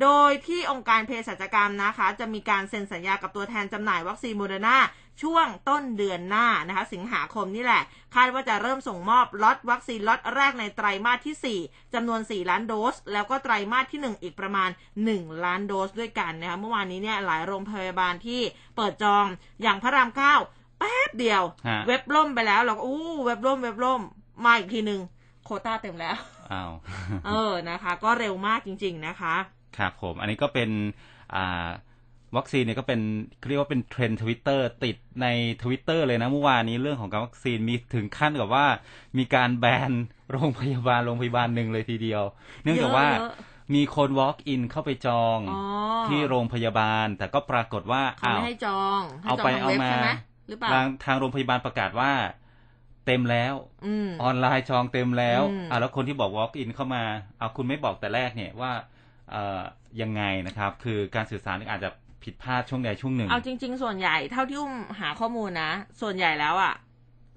โดยที่องค์การเภสัชกรรมนะคะ จะมีการเซ็นสัญญากับตัวแทนจำหน่ายวัคซีนโมเดอร์นาช่วงต้นเดือนหน้านะคะ สิงหาคมนี่แหละ คาดว่าจะเริ่มส่งมอบล็อตวัคซีนล็อตแรกในไตรมาสที่ 4จำนวน 4 ล้านโดส แล้วก็ไตรมาสที่ 1 อีกประมาณ 1 ล้านโดสด้วยกันนะคะเมื่อวานนี้เนี่ยหลายโรงพยาบาลที่เปิดจองอย่างพระรามเก้าแป๊บเดียวฮะเว็บล่มไปแล้วเราก็อู้เว็บล่มเว็บล่มมาอีกทีหนึ่งโควต้าเต็มแล้วอ้าวเออนะคะ ก็เร็วมากจริง ๆนะคะ ครับผม อันนี้ก็เป็นอ่าวัคซีนเนี่ยก็เป็นเรียกว่าเป็นเทรนด์ทวิตเตอร์ติดในทวิตเตอร์เลยนะเมื่อวานนี้เรื่องของการวัคซีนมีถึงขั้นกับว่า มีการแบนโรงพยาบาลโรงพยาบาลหนึ่งเลยทีเดียว เนื่องจากว่าเยอะมีคน walk in เข้าไปจองอ๋อที่โรงพยาบาล แต่ก็ปรากฏว่าเขาไม่ให้จองให้เอาจองไปทางเอาเว็บมาใช่ไหมหรือเปล่าทางทางโรงพยาบาลประกาศว่าเต็มแล้วอืมออนไลน์จองเต็มแล้วอืมอ่าแล้วคนที่บอก walk in เข้ามาเอาคุณไม่บอกแต่แรกเนี่ยว่าเอ่อ ยังไงนะครับ คือการสื่อสารอาจจะผิดพลาดช่วงใดช่วงหนึ่ง เอาจริง ๆ ส่วนใหญ่เท่าที่อุ้มหาข้อมูลนะ ส่วนใหญ่แล้วอะ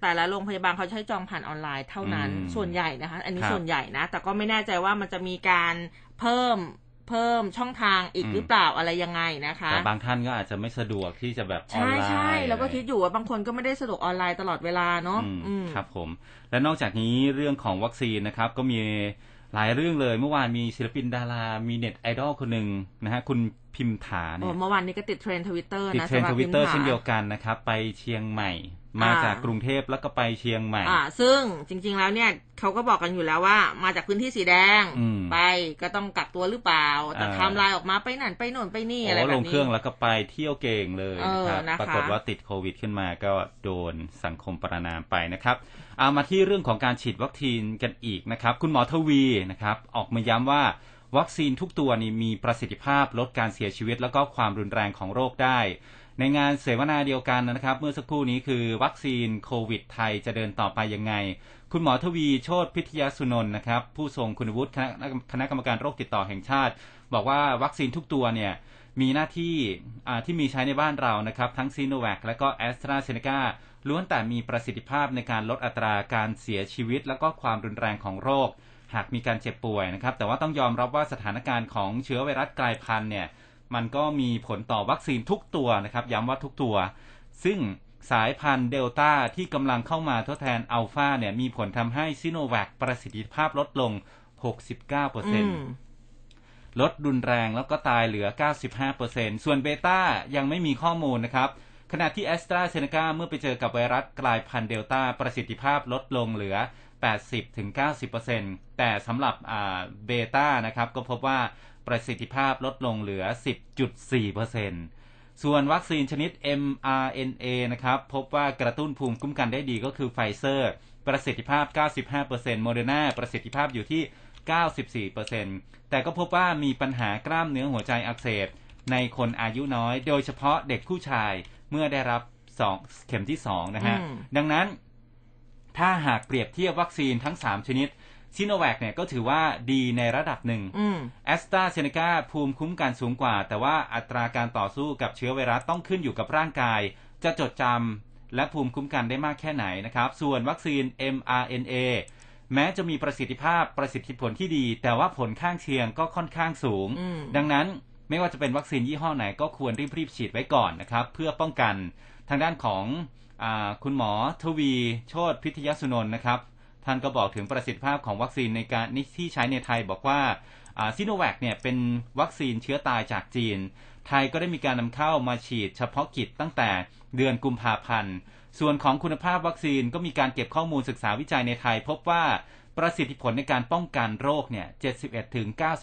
แต่ละโรงพยาบาลเขาใช้จองผ่านออนไลน์เท่านั้นอืมส่วนใหญ่นะคะ อันนี้ครับส่วนใหญ่นะ แต่ก็ไม่แน่ใจว่ามันจะมีการเพิ่มเพิ่มช่องทางอีกหรือเปล่าอะไรยังไงนะคะ แต่บางท่านก็อาจจะไม่สะดวกที่จะแบบออนใช่ไลน์ใช่แล้วก็คิดอยู่ว่าบางคนก็ไม่ได้สะดวกออนไลน์ตลอดเวลาเนาะอืมอืมครับผม และนอกจากนี้เรื่องของวัคซีนนะครับก็มี หลายเรื่องเลย เมื่อวานมีศิลปินดารา มีเน็ตไอดอลคนหนึ่งนะฮะคุณพิมถาโอ้เนี่ยเมื่อวานนี้ก็ติดเทรนด์ทวิตเตอร์ติดนะเทรนสำหทรับวิตเตอร์พิมพ์เช่นเดียวหากันนะครับไปเชียงใหม่มาอ่าจากกรุงเทพแล้วก็ไปเชียงใหม่ อ่า ซึ่งจริง ๆ แล้วเนี่ยเขาก็บอกกันอยู่แล้วว่า มาจากพื้นที่สีแดงอืมไปก็ต้องกักตัวหรือเปล่า แต่อ่าไทม์ไลน์ออกมาไปนั่นไปโน่นไปนี่อะไรโอ้แบบลงนี้เครื่องแล้วก็ไปเที่ยวเก่งเลยเออนะครับนะคะปรากฏว่าติดโควิดขึ้นมาก็โดนสังคมประนามไปนะครับ เอามาที่เรื่องของการฉีดวัคซีนกันอีกนะครับ คุณหมอทวีนะครับออกมาย้ำว่าวัคซีนทุกตัวนี่มีประสิทธิภาพลดการเสียชีวิต แล้วก็ความรุนแรงของโรคได้ ในงานเสวนาเดียวกันนะครับ เมื่อสักครู่นี้คือวัคซีนโควิดไทยจะเดินต่อไปยังไง คุณหมอทวีโชติพิทยาสุนนท์นะครับ ผู้ทรงคุณวุฒิคณะคณะกรรมการโรคติดต่อแห่งชาติ บอกว่าวัคซีนทุกตัวเนี่ยมีหน้าที่ที่มีใช้ในบ้านเรานะครับ ทั้งซีโนแวคและก็แอสตราเซเนกา ล้วนแต่มีประสิทธิภาพในการลดอัตราการเสียชีวิต และก็ความรุนแรงของโรค หากมีการเจ็บป่วยนะครับ แต่ว่าต้องยอมรับว่าสถานการณ์ของเชื้อไวรัสกลายพันธุ์เนี่ยมันก็มีผลต่อวัคซีนทุกตัวนะครับย้ำว่าทุกตัว ซึ่งสายพันธุ์เดลต้าที่กำลังเข้ามาทดแทนอัลฟาเนี่ยมีผลทำให้ซิโนแวคประสิทธิภาพลดลง 69%อืมลดรุนแรงแล้วก็ตายเหลือ 95%ส่วนเบต้ายังไม่มีข้อมูลนะครับ ขณะที่แอสตราเซเนกาเมื่อไปเจอกับไวรัสกลายพันธุ์เดลต้าประสิทธิภาพลดลงเหลือ 80-90%แต่สำหรับเบต้านะครับก็พบว่าประสิทธิภาพลดลงเหลือ 10.4%ส่วนวัคซีนชนิด mRNA นะครับพบว่ากระตุ้นภูมิคุ้มกันได้ดีก็คือไฟเซอร์ ประสิทธิภาพ 95%โมเดอร์นาประสิทธิภาพอยู่ที่ 94%แต่ก็พบว่ามีปัญหากล้ามเนื้อหัวใจอักเสบในคนอายุน้อย โดยเฉพาะเด็กผู้ชาย เมื่อได้รับสองเข็มที่2นะฮะอืมดังนั้นถ้าหากเปรียบเทียบวัคซีนทั้ง3ชนิดซิโนแวคเนี่ยก็ถือว่าดีในระดับหนึ่งอืมแอสตราเซเนกาภูมิคุ้มกันสูงกว่า แต่ว่าอัตราการต่อสู้กับเชื้อไวรัสต้องขึ้นอยู่กับร่างกาย จะจดจำและภูมิคุ้มกันได้มากแค่ไหนนะครับ ส่วนวัคซีน mRNA แม้จะมีประสิทธิภาพประสิทธิผลที่ดี แต่ว่าผลข้างเคียงก็ค่อนข้างสูงอืมดังนั้น ไม่ว่าจะเป็นวัคซีนยี่ห้อไหนก็ควรรีบๆฉีดไว้ก่อนนะครับ เพื่อป้องกันทางด้านของอคุณหมอทวี โชตพิทยสุนนท์นะครับ ท่านก็บอกถึงประสิทธิภาพของวัคซีนในการที่ใช้ในไทยบอกว่าซิโนแวคเนี่ยเป็นวัคซีนเชื้อตายจากจีน ไทยก็ได้มีการนำเข้ามาฉีดเฉพาะกิจตั้งแต่เดือนกุมภาพันธ์ ส่วนของคุณภาพวัคซีนก็มีการเก็บข้อมูลศึกษาวิจัยในไทย พบว่าประสิทธิผลในการป้องกันโรคเนี่ย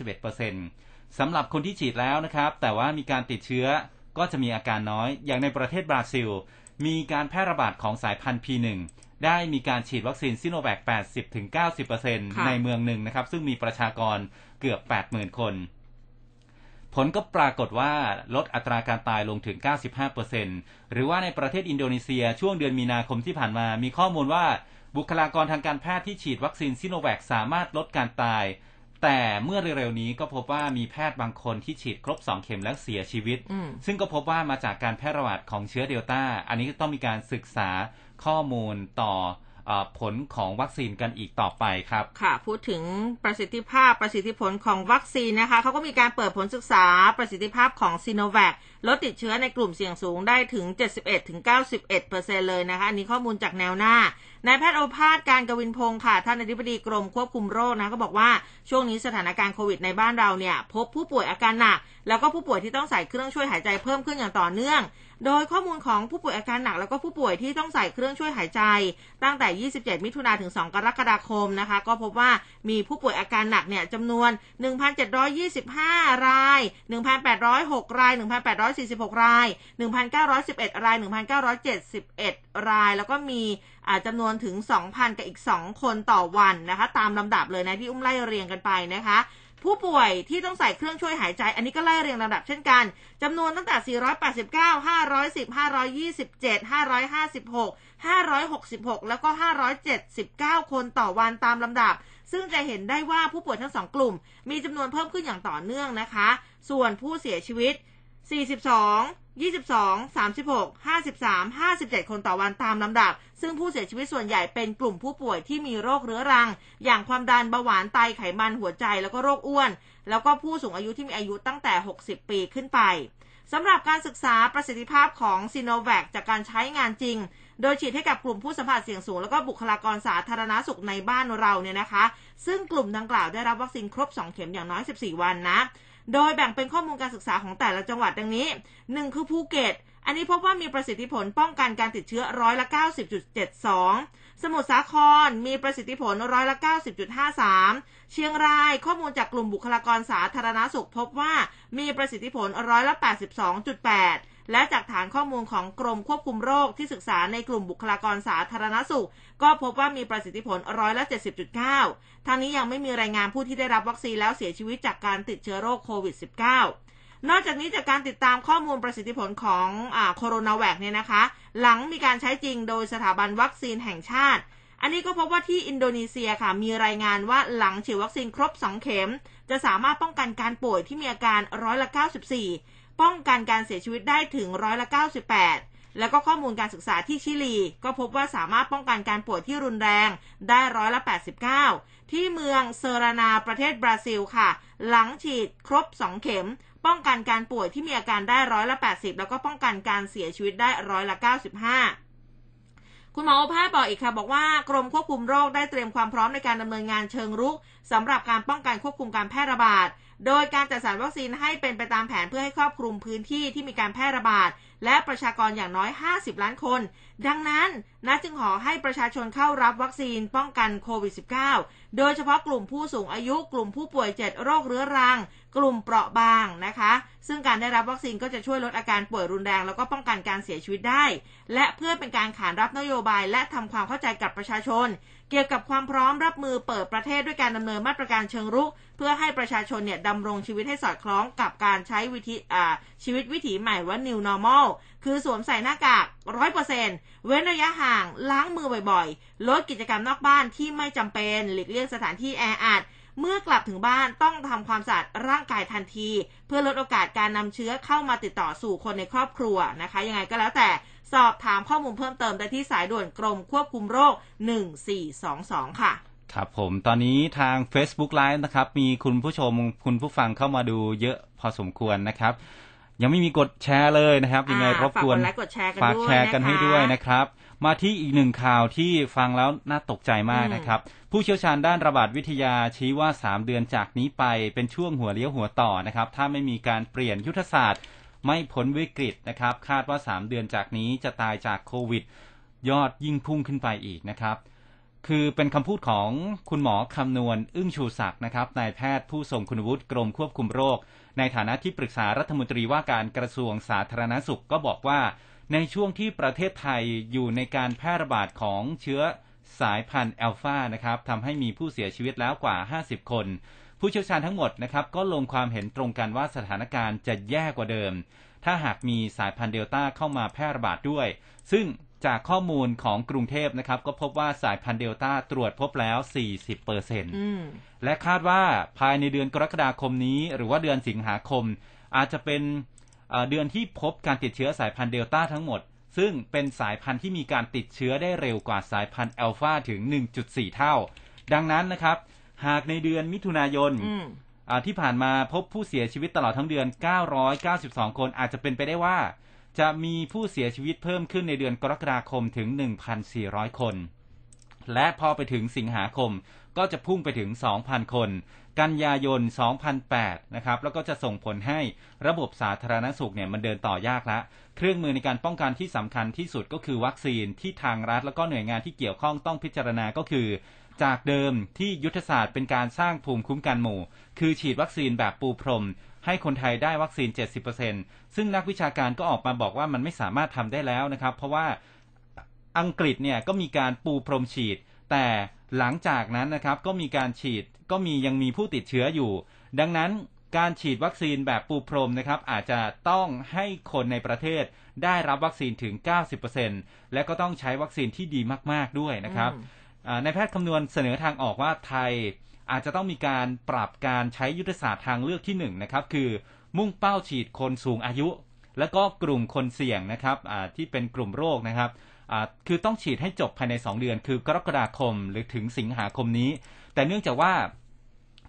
71-91% สำหรับคนที่ฉีดแล้วนะครับ แต่ว่ามีการติดเชื้อก็จะมีอาการน้อย อย่างในประเทศบราซิล มีการแพร่ระบาดของสายพันธุ์ P1 ได้มีการฉีดวัคซีนซิโนแวค 80-90%ค่ะในเมืองหนึ่งนะครับ ซึ่งมีประชากรเกือบ 80,000 คน ผลก็ปรากฏว่าลดอัตราการตายลงถึง 95%หรือว่าในประเทศอินโดนีเซียช่วงเดือนมีนาคมที่ผ่านมา มีข้อมูลว่าบุคลากรทางการแพทย์ที่ฉีดวัคซีนซิโนแวคสามารถลดการตาย แต่เมื่อเร็วๆนี้ก็พบว่ามีแพทย์บางคนที่ฉีดครบ2เข็มแล้วเสียชีวิตอืมซึ่งก็พบว่ามาจากการแพร่ระบาดของเชื้อเดลต้า อันนี้ก็ต้องมีการศึกษาข้อมูลต่อเออ ผลของวัคซีนกันอีกต่อไปครับ ค่ะ พูดถึงประสิทธิภาพประสิทธิผลของวัคซีนนะคะเขาก็มีการเปิดผลศึกษาประสิทธิภาพของซีโนแวคลดติดเชื้อในกลุ่มเสี่ยงสูงได้ถึง 71-91%เปอร์เซ็นเลยนะคะ อันนี้ข้อมูลจากแนวหน้านายแพทย์โอภาสการกวินพงศ์ค่ะ ท่านอธิบดีกรมควบคุมโรคนะก็บอกว่าช่วงนี้สถานการณ์โควิดในบ้านเราเนี่ย พบผู้ป่วยอาการหนัก แล้วก็ผู้ป่วยที่ต้องใส่เครื่องช่วยหายใจเพิ่มขึ้นอย่างต่อเนื่อง โดยข้อมูลของผู้ป่วยอาการหนักแล้วก็ผู้ป่วยที่ต้องใส่เครื่องช่วยหายใจ ตั้งแต่ 27 มิถุนาถึง 2 กรกฎาคมนะคะ ก็พบว่ามีผู้ป่วยอาการหนักเนี่ยจำนวน 1,725 ราย 1,806 ราย 1,846 ราย 1,911 ราย 1,971 ราย แล้วก็มีอ่าจำนวนถึง 2,000 กับอีก 2 คนต่อวันนะคะ ตามลำดับเลยนะที่อุ้มไล่เรียงกันไปนะคะ ผู้ป่วยที่ต้องใส่เครื่องช่วยหายใจ อันนี้ก็ไล่เรียงลำดับเช่นกันจำนวนตั้งแต่ 489 510 527 556 566 แล้วก็ 579 คนต่อวันตามลำดับ ซึ่งจะเห็นได้ว่าผู้ป่วยทั้งสองกลุ่ม มีจำนวนเพิ่มขึ้นอย่างต่อเนื่องนะคะ ส่วนผู้เสียชีวิต 42 22 36 53 57 คนต่อวันตามลำดับ ซึ่งผู้เสียชีวิตส่วนใหญ่เป็นกลุ่มผู้ป่วยที่มีโรคเรื้อรัง อย่างความดันเบาหวานไตไขมันหัวใจแล้วก็โรคอ้วน แล้วก็ผู้สูงอายุที่มีอายุตั้งแต่ 60 ปีขึ้นไปสำหรับการศึกษาประสิทธิภาพของซีโนแวคจากการใช้งานจริง โดยฉีดให้กับกลุ่มผู้สัมผัสเสี่ยงสูง แล้วก็บุคลากรสาธารณสุขในบ้านเราเนี่ยนะคะ ซึ่งกลุ่มดังกล่าวได้รับวัคซีนครบ 2 เข็มอย่างน้อย 14 วันนะ โดยแบ่งเป็นข้อมูลการศึกษาของแต่ละจังหวัดดังนี้ 1 คือภูเก็ต อันนี้พบว่ามีประสิทธิผลป้องกันการติดเชื้อร้อยละ 90.72 สมุทรสาครมีประสิทธิผลร้อยละ 90.53 เชียงรายข้อมูลจากกลุ่มบุคลากรสาธารณสุขพบว่ามีประสิทธิผลร้อยละ 82.8 และจากฐานข้อมูลของกรมควบคุมโรคที่ศึกษาในกลุ่มบุคลากรสาธารณสุข ก็พบว่ามีประสิทธิผลร้อยละ 70.9ทางนี้ยังไม่มีรายงานผู้ที่ได้รับวัคซีนแล้วเสียชีวิตจากการติดเชื้อโรคโควิด -19 นอกจากนี้จากการติดตามข้อมูลประสิทธิผลของอ่าโคโรนาแวคเนี่ยนะคะ หลังมีการใช้จริงโดยสถาบันวัคซีนแห่งชาติ อันนี้ก็พบว่าที่อินโดนีเซียค่ะ มีรายงานว่าหลังฉีดวัคซีนครบ 2 เข็ม จะสามารถป้องกันการป่วยที่มีอาการร้อยละ 94 ป้องกันการเสียชีวิตได้ถึงร้อยละ 98 แล้วก็ข้อมูลการศึกษาที่ชิลี ก็พบว่าสามารถป้องกันการป่วยที่รุนแรงได้ร้อยละ 89 ที่เมืองเซรานาประเทศบราซิลค่ะ หลังฉีดครบ 2 เข็ม ป้องกันการป่วยที่มีอาการได้ร้อยละ 80 แล้วก็ป้องกันการเสียชีวิตได้ร้อยละ 95คุณหมอโอภาสบอกอีกค่ะบอกว่ากรมควบคุมโรคได้เตรียมความพร้อมในการดำเนินงานเชิงรุกสำหรับการป้องกันควบคุมการแพร่ระบาด โดยการจัดสรรวัคซีนให้เป็นไปตามแผนเพื่อให้ครอบคลุมพื้นที่ที่มีการแพร่ระบาด และประชากรอย่างน้อย 50 ล้านคน ดังนั้นนะจึงขอให้ประชาชนเข้ารับวัคซีนป้องกันโควิด -19 โดยเฉพาะกลุ่มผู้สูงอายุ กลุ่มผู้ป่วย 7 โรคเรื้อรัง กลุ่มเปราะบางนะคะ ซึ่งการได้รับวัคซีนก็จะช่วยลดอาการป่วยรุนแรง แล้วก็ป้องกันการเสียชีวิตได้ และเพื่อเป็นการขานรับนโยบายและทำความเข้าใจกับประชาชน เกี่ยวกับความพร้อมรับมือเปิดประเทศด้วยการดำเนินมาตรการเชิงรุก เพื่อให้ประชาชนเนี่ยดำรงชีวิตให้สอดคล้องกับการใช้วิธีอ่าชีวิตวิถีใหม่ว่า new normal คือสวมใส่หน้ากากร้อยเปอร์เซ็นเว้นระยะห่างล้างมือบ่อยๆ ลดกิจกรรมนอกบ้านที่ไม่จำเป็นหลีกเลี่ยงสถานที่แออัดเมื่อกลับถึงบ้านต้องทำความสะอาดร่างกายทันที เพื่อลดโอกาสการนำเชื้อเข้ามาติดต่อสู่คนในครอบครัวนะคะ ยังไงก็แล้วแต่ สอบถามข้อมูลเพิ่มเติมได้ที่สายด่วนกรมควบคุมโรค 1422 ค่ะครับผมตอนนี้ทาง Facebook Live นะครับ มีคุณผู้ชมคุณผู้ฟังเข้ามาดูเยอะพอสมควรนะครับ ยังไม่มีกดแชร์เลยนะครับยังไงอ่ารบกวนฝากกดไลค์กดแชร์กันฝากด้วยแชร์กันนะคะให้ด้วยนะครับ มาที่อีกหนึ่งข่าวที่ฟังแล้วน่าตกใจมากนะครับ ผู้เชี่ยวชาญด้านระบาดวิทยาชี้ว่า 3 เดือนจากนี้ไปเป็นช่วงหัวเลี้ยวหัวต่อนะครับ ถ้าไม่มีการเปลี่ยนยุทธศาสตร์ ไม่พ้นวิกฤตนะครับ คาดว่า 3 เดือนจากนี้จะตายจากโควิด ยอดยิ่งพุ่งขึ้นไปอีกนะครับ คือเป็นคำพูดของคุณหมอคำนวณ อึ้งชูศักดิ์นะครับนายแพทย์ผู้ทรงคุณวุฒิกรมควบคุมโรค ในฐานะที่ปรึกษารัฐมนตรีว่าการกระทรวงสาธารณสุขก็บอกว่า ในช่วงที่ประเทศไทยอยู่ในการแพร่ระบาดของเชื้อสายพันธุ์แอลฟานะครับทำให้มีผู้เสียชีวิตแล้วกว่า 50 คน ผู้เชี่ยวชาญทั้งหมดนะครับก็ลงความเห็นตรงกันว่าสถานการณ์จะแย่กว่าเดิม ถ้าหากมีสายพันธุ์เดลต้าเข้ามาแพร่ระบาดด้วย ซึ่งจากข้อมูลของกรุงเทพนะครับ ก็พบว่าสายพันธุ์เดลต้าตรวจพบแล้ว 40เปอร์เซ็นต์อืมและคาดว่าภายในเดือนกรกฎาคมนี้ หรือว่าเดือนสิงหาคม อาจจะเป็นเอ่อเดือนที่พบการติดเชื้อสายพันธุ์เดลต้าทั้งหมด ซึ่งเป็นสายพันธุ์ที่มีการติดเชื้อได้เร็วกว่าสายพันธุ์อัลฟาถึง 1.4 เท่า ดังนั้นนะครับ หากในเดือนมิถุนายนอืมอ่าที่ผ่านมาพบผู้เสียชีวิตตลอดทั้งเดือน 992 คนอาจจะเป็นไปได้ว่า จะมีผู้เสียชีวิตเพิ่มขึ้นในเดือนกรกฎาคมถึง 1,400 คน และพอไปถึงสิงหาคมก็จะพุ่งไปถึง 2,000 คน กันยายน 2008 นะครับ แล้วก็จะส่งผลให้ระบบสาธารณสุขเนี่ยมันเดินต่อยากละ เครื่องมือในการป้องกันที่สำคัญที่สุดก็คือวัคซีนที่ทางรัฐ แล้วก็หน่วยงานที่เกี่ยวข้องต้องพิจารณาก็คือ จากเดิมที่ยุทธศาสตร์เป็นการสร้างภูมิคุ้มกันหมู่ คือฉีดวัคซีนแบบปูพรม ให้คนไทยได้วัคซีน 70%ซึ่งนักวิชาการก็ออกมาบอกว่ามันไม่สามารถทำได้แล้วนะครับ เพราะว่าอังกฤษเนี่ยก็มีการปูพรมฉีด แต่หลังจากนั้นนะครับก็มีการฉีดก็มียังมีผู้ติดเชื้ออยู่ ดังนั้นการฉีดวัคซีนแบบปูพรมนะครับอาจจะต้องให้คนในประเทศได้รับวัคซีนถึง 90%และก็ต้องใช้วัคซีนที่ดีมาก ๆ ด้วยนะครับ นายแพทย์คำนวณเสนอทางออกว่าไทยอาจจะต้องมีการปรับการใช้ยุทธศาสตร์ทางเลือกที่หนึ่งนะครับคือมุ่งเป้าฉีดคนสูงอายุ แล้วก็กลุ่มคนเสี่ยงนะครับอ่าที่เป็นกลุ่มโรคนะครับอ่าคือต้องฉีดให้จบภายใน 2 เดือน คือกรกฎาคมหรือถึงสิงหาคมนี้ แต่เนื่องจากว่า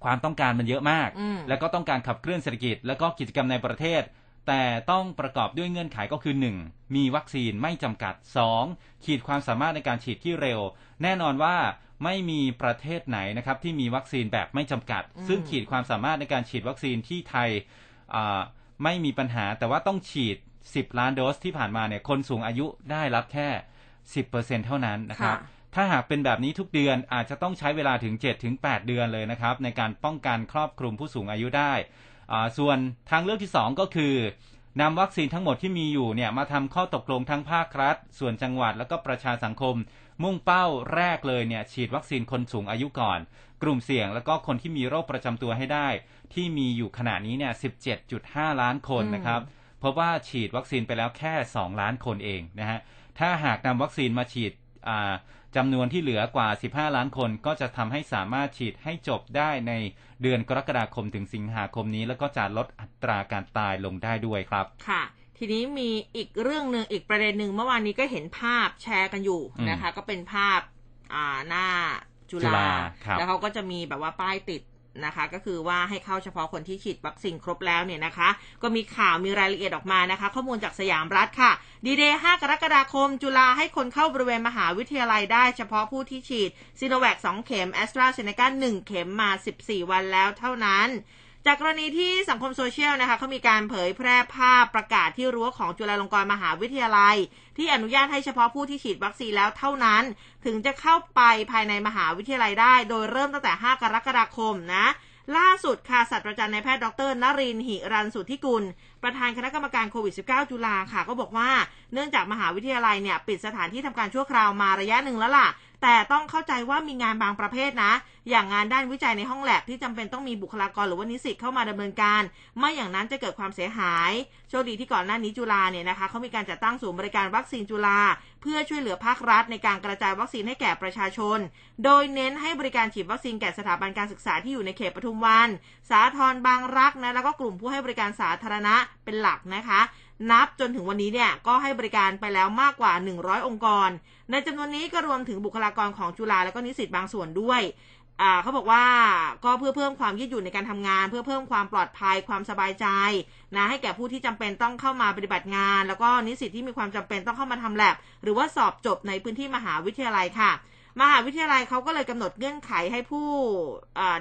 ความต้องการมันเยอะมากอืมแล้วก็ต้องการขับเคลื่อนเศรษฐกิจ แล้วก็กิจกรรมในประเทศ แต่ต้องประกอบด้วยเงื่อนไขก็คือ 1. มีวัคซีนไม่จำกัด 2. ขีดความสามารถในการฉีดที่เร็ว แน่นอนว่าไม่มีประเทศไหนนะครับที่มีวัคซีนแบบไม่จำกัด ซึ่งขีดความสามารถในการฉีดวัคซีนที่ไทยอ่าไม่มีปัญหา แต่ว่าต้องฉีด 10 ล้านโดสที่ผ่านมาเนี่ยคนสูงอายุได้รับแค่ 10%เท่านั้นนะครับค่ะถ้าหากเป็นแบบนี้ทุกเดือนอาจจะต้องใช้เวลาถึง 7-8 เดือนเลยนะครับ ในการป้องกันครอบคลุมผู้สูงอายุได้อ่า ส่วนทางเลือกที่ 2 ก็คือนำวัคซีนทั้งหมดที่มีอยู่เนี่ยมาทำข้อตกลงทั้งภาครัฐ ส่วนจังหวัดแล้วก็ประชาสังคม มุ่งเป้าแรกเลยเนี่ยฉีดวัคซีนคนสูงอายุก่อน กลุ่มเสี่ยงแล้วก็คนที่มีโรคประจำตัวให้ได้ ที่มีอยู่ขณะนี้เนี่ย17.5 ล้านคนนะครับเพราะว่าฉีดวัคซีนไปแล้วแค่ 2 ล้านคนเองนะฮะถ้าหากนำวัคซีนมาฉีดอ่า จำนวนที่เหลือกว่า 15 ล้านคนก็จะทำให้สามารถฉีดให้จบได้ในเดือนกรกฎาคมถึงสิงหาคมนี้ แล้วก็จะลดอัตราการตายลงได้ด้วยครับ ค่ะ ทีนี้มีอีกเรื่องหนึ่งอีกประเด็นหนึ่งเมื่อวานนี้ก็เห็นภาพแชร์กันอยู่อืมนะคะ ก็เป็นภาพอ่าหน้าจุจุฬาฬาครับแล้วเขาก็จะมีแบบว่าป้ายติด นะคะ ก็คือว่าให้เข้าเฉพาะคนที่ฉีดวัคซีนครบแล้วเนี่ยนะคะ ก็มีข่าวมีรายละเอียดออกมานะคะ ข้อมูลจากสยามรัฐค่ะ ดีเดย์ 5 กรกฎาคม จุฬาให้คนเข้าบริเวณมหาวิทยาลัยได้เฉพาะผู้ที่ฉีดซีโนแวค2เข็มแอสตราเซเนกา1เข็มมา 14 วันแล้วเท่านั้น จากกรณีที่สังคมโซเชียลนะคะเขามีการเผยแพร่ภาพประกาศที่รั้วของจุฬาลงกรณ์มหาวิทยาลัย ที่อนุญาตให้เฉพาะผู้ที่ฉีดวัคซีนแล้วเท่านั้น ถึงจะเข้าไปภายในมหาวิทยาลัยได้ โดยเริ่มตั้งแต่ 5 กรกฎาคมนะ ล่าสุดค่ะศาสตราจารย์นายแพทย์ดรนรินหิรันสุทธิกุล ประธานคณะกรรมการโควิด -19 จุฬาค่ะ ก็บอกว่าเนื่องจากมหาวิทยาลัยเนี่ยปิดสถานที่ทำการชั่วคราวมาระยะหนึ่งแล้วล่ะ แต่ต้องเข้าใจว่ามีงานบางประเภทนะ อย่างงานด้านวิจัยในห้องแลบที่จำเป็นต้องมีบุคลากรหรือว่านิสิตเข้ามาดำเนินการ ไม่อย่างนั้นจะเกิดความเสียหาย โชคดีที่ก่อนหน้านี้จุฬาเนี่ยนะคะเขามีการจัดตั้งศูนย์บริการวัคซีนจุฬาเพื่อช่วยเหลือภาครัฐในการกระจายวัคซีนให้แก่ประชาชน โดยเน้นให้บริการฉีดวัคซีนแก่สถาบันการศึกษาที่อยู่ในเขตปทุมวัน สาทรบางรักนะแล้วก็กลุ่มผู้ให้บริการสาธารณะเป็นหลักนะคะ นับจนถึงวันนี้เนี่ยก็ให้บริการไปแล้วมากกว่า 100 องค์กร ในจำนวนนี้ก็รวมถึงบุคลากรของจุฬาแล้วก็นิสิตบางส่วนด้วยเขาบอกว่าก็เพื่อเพิ่มความยืดหยุ่นในการทำงาน เพื่อเพิ่มความปลอดภัยความสบายใจนะให้แก่ผู้ที่จำเป็นต้องเข้ามาปฏิบัติงาน แล้วก็นิสิตที่มีความจำเป็นต้องเข้ามาทำแลบหรือว่าสอบจบในพื้นที่มหาวิทยาลัยค่ะ มหาวิทยาลัยเขาก็เลยกำหนดเงื่อนไขให้ผู้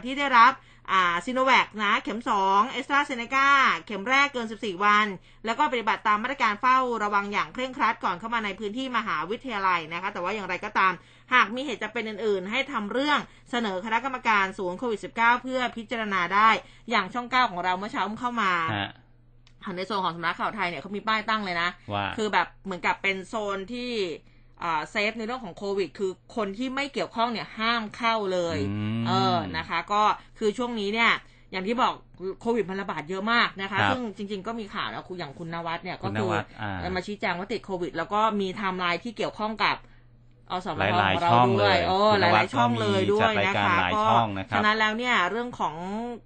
ที่ได้รับ อ่าซีโนแวคนะ เข็ม2เอสตราเซเนกาเข็มแรกเกิน 14 วัน แล้วก็ปฏิบัติตามมาตรการเฝ้าระวังอย่างเคร่งครัดก่อนเข้ามาในพื้นที่มหาวิทยาลัยนะคะ แต่ว่าอย่างไรก็ตาม หากมีเหตุจำเป็นอื่น ๆ ให้ทำเรื่องเสนอคณะกรรมการศูนย์โควิด -19 เพื่อพิจารณาได้อย่างช่องเก้าของเราเมื่อเช้าอุ้มเข้ามาฮะในโซนของสำนักข่าวไทยเนี่ยเขามีป้ายตั้งเลยนะว่าคือแบบเหมือนกับเป็นโซนที่อ่า เซฟในเรื่องของโควิด คือคนที่ไม่เกี่ยวข้องเนี่ยห้ามเข้าเลยอืมเออนะคะ ก็คือช่วงนี้เนี่ยอย่างที่บอกโควิดมันระบาดเยอะมากนะคะครับซึ่งจริง ๆ ก็มีข่าวนะคุณอย่างคุณนวัดเนี่ยคุก็ณนคือวัดอ่ามาชี้แจงว่าติดโควิด แล้วก็มีไทม์ไลน์ที่เกี่ยวข้องกับ อสมหทลายของๆเราช่องด้เลวยยโอ้คุณหนวัลาดยๆช่องก็มีเลยด้วจัยดรายนะการคะหลายก็ช่องนะครับฉะนั้นแล้วเนี่ยเรื่องของ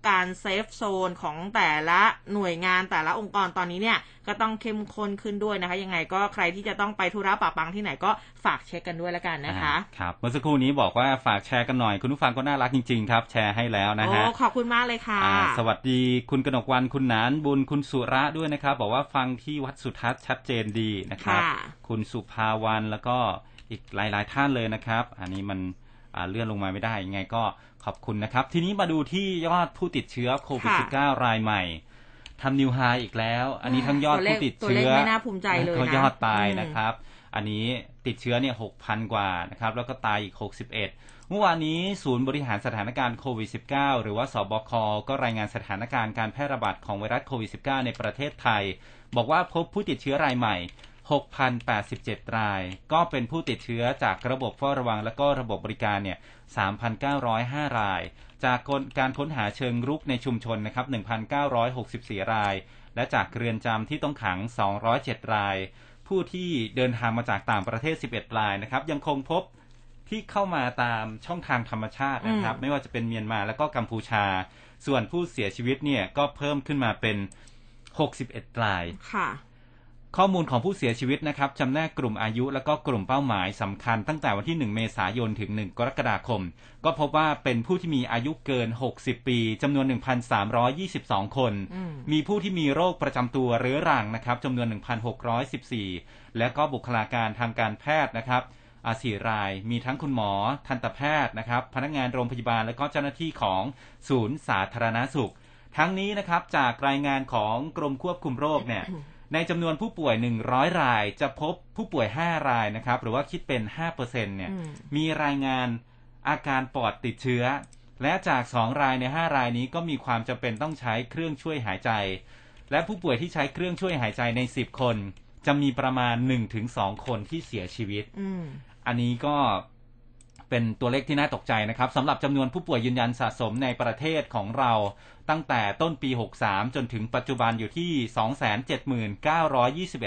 การเซฟโซนของแต่ละหน่วยงานแต่ละองค์กรตอนนี้เนี่ยก็ต้องเข้มข้นขึ้นด้วยนะคะ ยังไงก็ใครที่จะต้องไปธุระปะปังที่ไหนก็ฝากเช็คกันด้วยละกันนะคะอ่าครับเมื่อสักครู่นี้บอกว่าฝากแชร์กันหน่อยคุณผู้ฟังก็น่ารักจริงๆครับ แชร์ให้แล้วนะโอ้ฮะขอบคุณมากเลยค่ะอ่าสวัสดีคุณกนกวันคุณหนานบุญคุณสุระด้วยนะครับ บอกว่าฟังที่วัดสุทัศน์ชัดเจนดีนะครับค่ะคุณสุภาวันแล้วก็ อีกหลาย ๆ ท่านเลยนะครับ อันนี้มันอ่าเลื่อนลงมาไม่ได้ยังไงก็ขอบคุณนะครับ ทีนี้มาดูที่ยอดผู้ติดเชื้อโควิด -19 รายใหม่ทำนิวไฮอีกแล้ว อันนี้ทั้งยอดตัวเลขผู้ติดตัวเชื้เลขอไม่น่าภูมิใจเลยนะก็ยอดตายอืมนะครับ อันนี้ติดเชื้อเนี่ย6,000กว่านะครับ แล้วก็ตายอีก61เมื่อวานนี้ศูนย์บริหารสถานการณ์โควิด -19 หรือว่าสบค ก็รายงานสถานการณ์การแพร่ระบาดของไวรัสโควิด -19 ในประเทศไทย บอกว่าพบผู้ติดเชื้อรายใหม่ 6,087 ราย ก็เป็นผู้ติดเชื้อจากระบบเฝ้าระวังและก็ระบบบริการเนี่ย 3,905 ราย จากการค้นหาเชิงรุกในชุมชนนะครับ 1,964 ราย และจากเรือนจำที่ต้องขัง 207 ราย ผู้ที่เดินทางมาจากต่างประเทศ 11 รายนะครับ ยังคงพบที่เข้ามาตามช่องทางธรรมชาตินะครับ ไม่ว่าจะเป็นเมียนมาแล้วก็กัมพูชา ส่วนผู้เสียชีวิตเนี่ยก็เพิ่มขึ้นมาเป็น 61 รายค่ะ ข้อมูลของผู้เสียชีวิตนะครับจำแนกกลุ่มอายุและก็กลุ่มเป้าหมายสำคัญตั้งแต่วันที่ 1 เมษายนถึง 1 กรกฎาคม ก็พบว่าเป็นผู้ที่มีอายุเกิน 60 ปีจำนวน 1,322 คนอืมมีผู้ที่มีโรคประจำตัวเรื้อรังนะครับจำนวน 1,614 และก็บุคลากรทางการแพทย์นะครับอาสี่ราย มีทั้งคุณหมอ ทันตแพทย์นะครับ พนักงานโรงพยาบาล และก็เจ้าหน้าที่ของศูนย์สาธารณสุข ทั้งนี้นะครับจากรายงานของกรมควบคุมโรคเนี่ย ในจำนวนผู้ป่วย 100 รายจะพบผู้ป่วย 5 รายนะครับ หรือว่าคิดเป็น 5%เนี่ยอืมมีรายงานอาการปอดติดเชื้อ และจาก 2 รายใน 5 รายนี้ก็มีความจำเป็นต้องใช้เครื่องช่วยหายใจ และผู้ป่วยที่ใช้เครื่องช่วยหายใจใน 10 คน จะมีประมาณ 1-2 คนที่เสียชีวิตอืมอันนี้ก็ เป็นตัวเลขที่น่าตกใจนะครับสำหรับจำนวนผู้ป่วยยืนยันสะสมในประเทศของเรา ตั้งแต่ต้นปี 63 จนถึงปัจจุบันอยู่ที่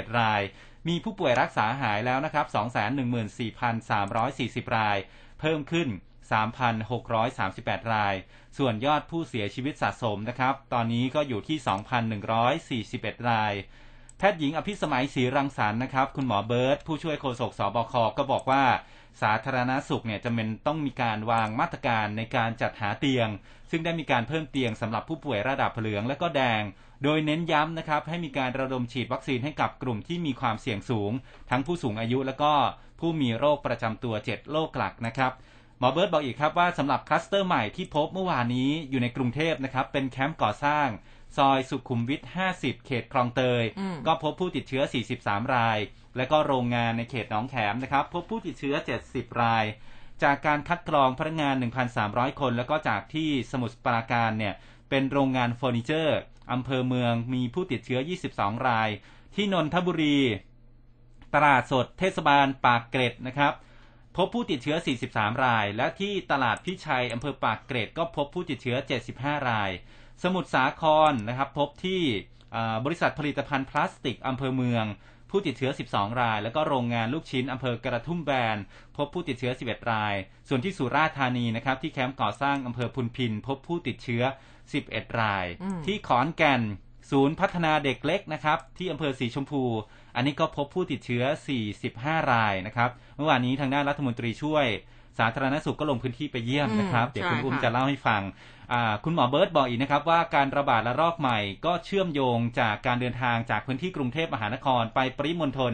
277,921 ราย มีผู้ป่วยรักษาหายแล้วนะครับ 214,340 ราย เพิ่มขึ้น 3,638 ราย ส่วนยอดผู้เสียชีวิตสะสมนะครับ ตอนนี้ก็อยู่ที่ 2,141 รายแพทย์หญิงอภิสมัยศรีรังสรรค์นะครับ คุณหมอเบิร์ตผู้ช่วยโฆษกสบคก็บอกว่า สาธารณสุขเนี่ยจะเป็นต้องมีการวางมาตรการในการจัดหาเตียง ซึ่งได้มีการเพิ่มเตียงสำหรับผู้ป่วยระดับเหลืองและก็แดง โดยเน้นย้ำนะครับให้มีการระดมฉีดวัคซีนให้กับกลุ่มที่มีความเสี่ยงสูง ทั้งผู้สูงอายุและก็ผู้มีโรคประจำตัว 7 โรคหลักนะครับหมอเบิร์ตบอกอีกครับว่าสำหรับคลัสเตอร์ใหม่ที่พบเมื่อวานนี้อยู่ในกรุงเทพนะครับเป็นแคมป์ก่อสร้าง ซอยสุขุมวิท 50 เขตคลองเตยอืมก็พบผู้ติดเชื้อ 43 ราย และก็โรงงานในเขตหนองแขมนะครับ พบผู้ติดเชื้อ 70 ราย จากการคัดกรองพนักงาน 1,300 คน แล้วก็จากที่สมุทรปราการเนี่ยเป็นโรงงานเฟอร์นิเจอร์อำเภอเมืองมีผู้ติดเชื้อ 22 ราย ที่นนทบุรี ตลาดสดเทศบาลปากเกร็ดนะครับ พบผู้ติดเชื้อ 43 ราย และที่ตลาดพิชัยอำเภอปากเกร็ดก็พบผู้ติดเชื้อ 75 ราย สมุทรสาครนะครับ พบที่บริษัทผลิตภัณฑ์พลาสติกอำเภอเมือง ผู้ติดเชื้อ 12 ราย แล้วก็โรงงานลูกชิ้นอำเภอกระทุ่มแบน พบผู้ติดเชื้อ 11 ราย ส่วนที่สุราษฎร์ธานีนะครับที่แคมป์ก่อสร้างอำเภอพุนพิน พบผู้ติดเชื้อ 11 รายอืมที่ขอนแก่นศูนย์พัฒนาเด็กเล็กนะครับที่อำเภอสีชมพู อันนี้ก็พบผู้ติดเชื้อ 45 รายนะครับเมื่อวานนี้ทางด้านรัฐมนตรีช่วย สาธารณสุขก็ลงพื้นที่ไปเยี่ยมนะครับอืมเดี๋ยวคุณใช่อุ้มค่ะจะเล่าให้ฟังอ่าคุณหมอเบิร์ตบอกอีกนะครับ ว่าการระบาดระลอกใหม่ก็เชื่อมโยงจากการเดินทางจากพื้นที่กรุงเทพมหานครไปปริมณฑล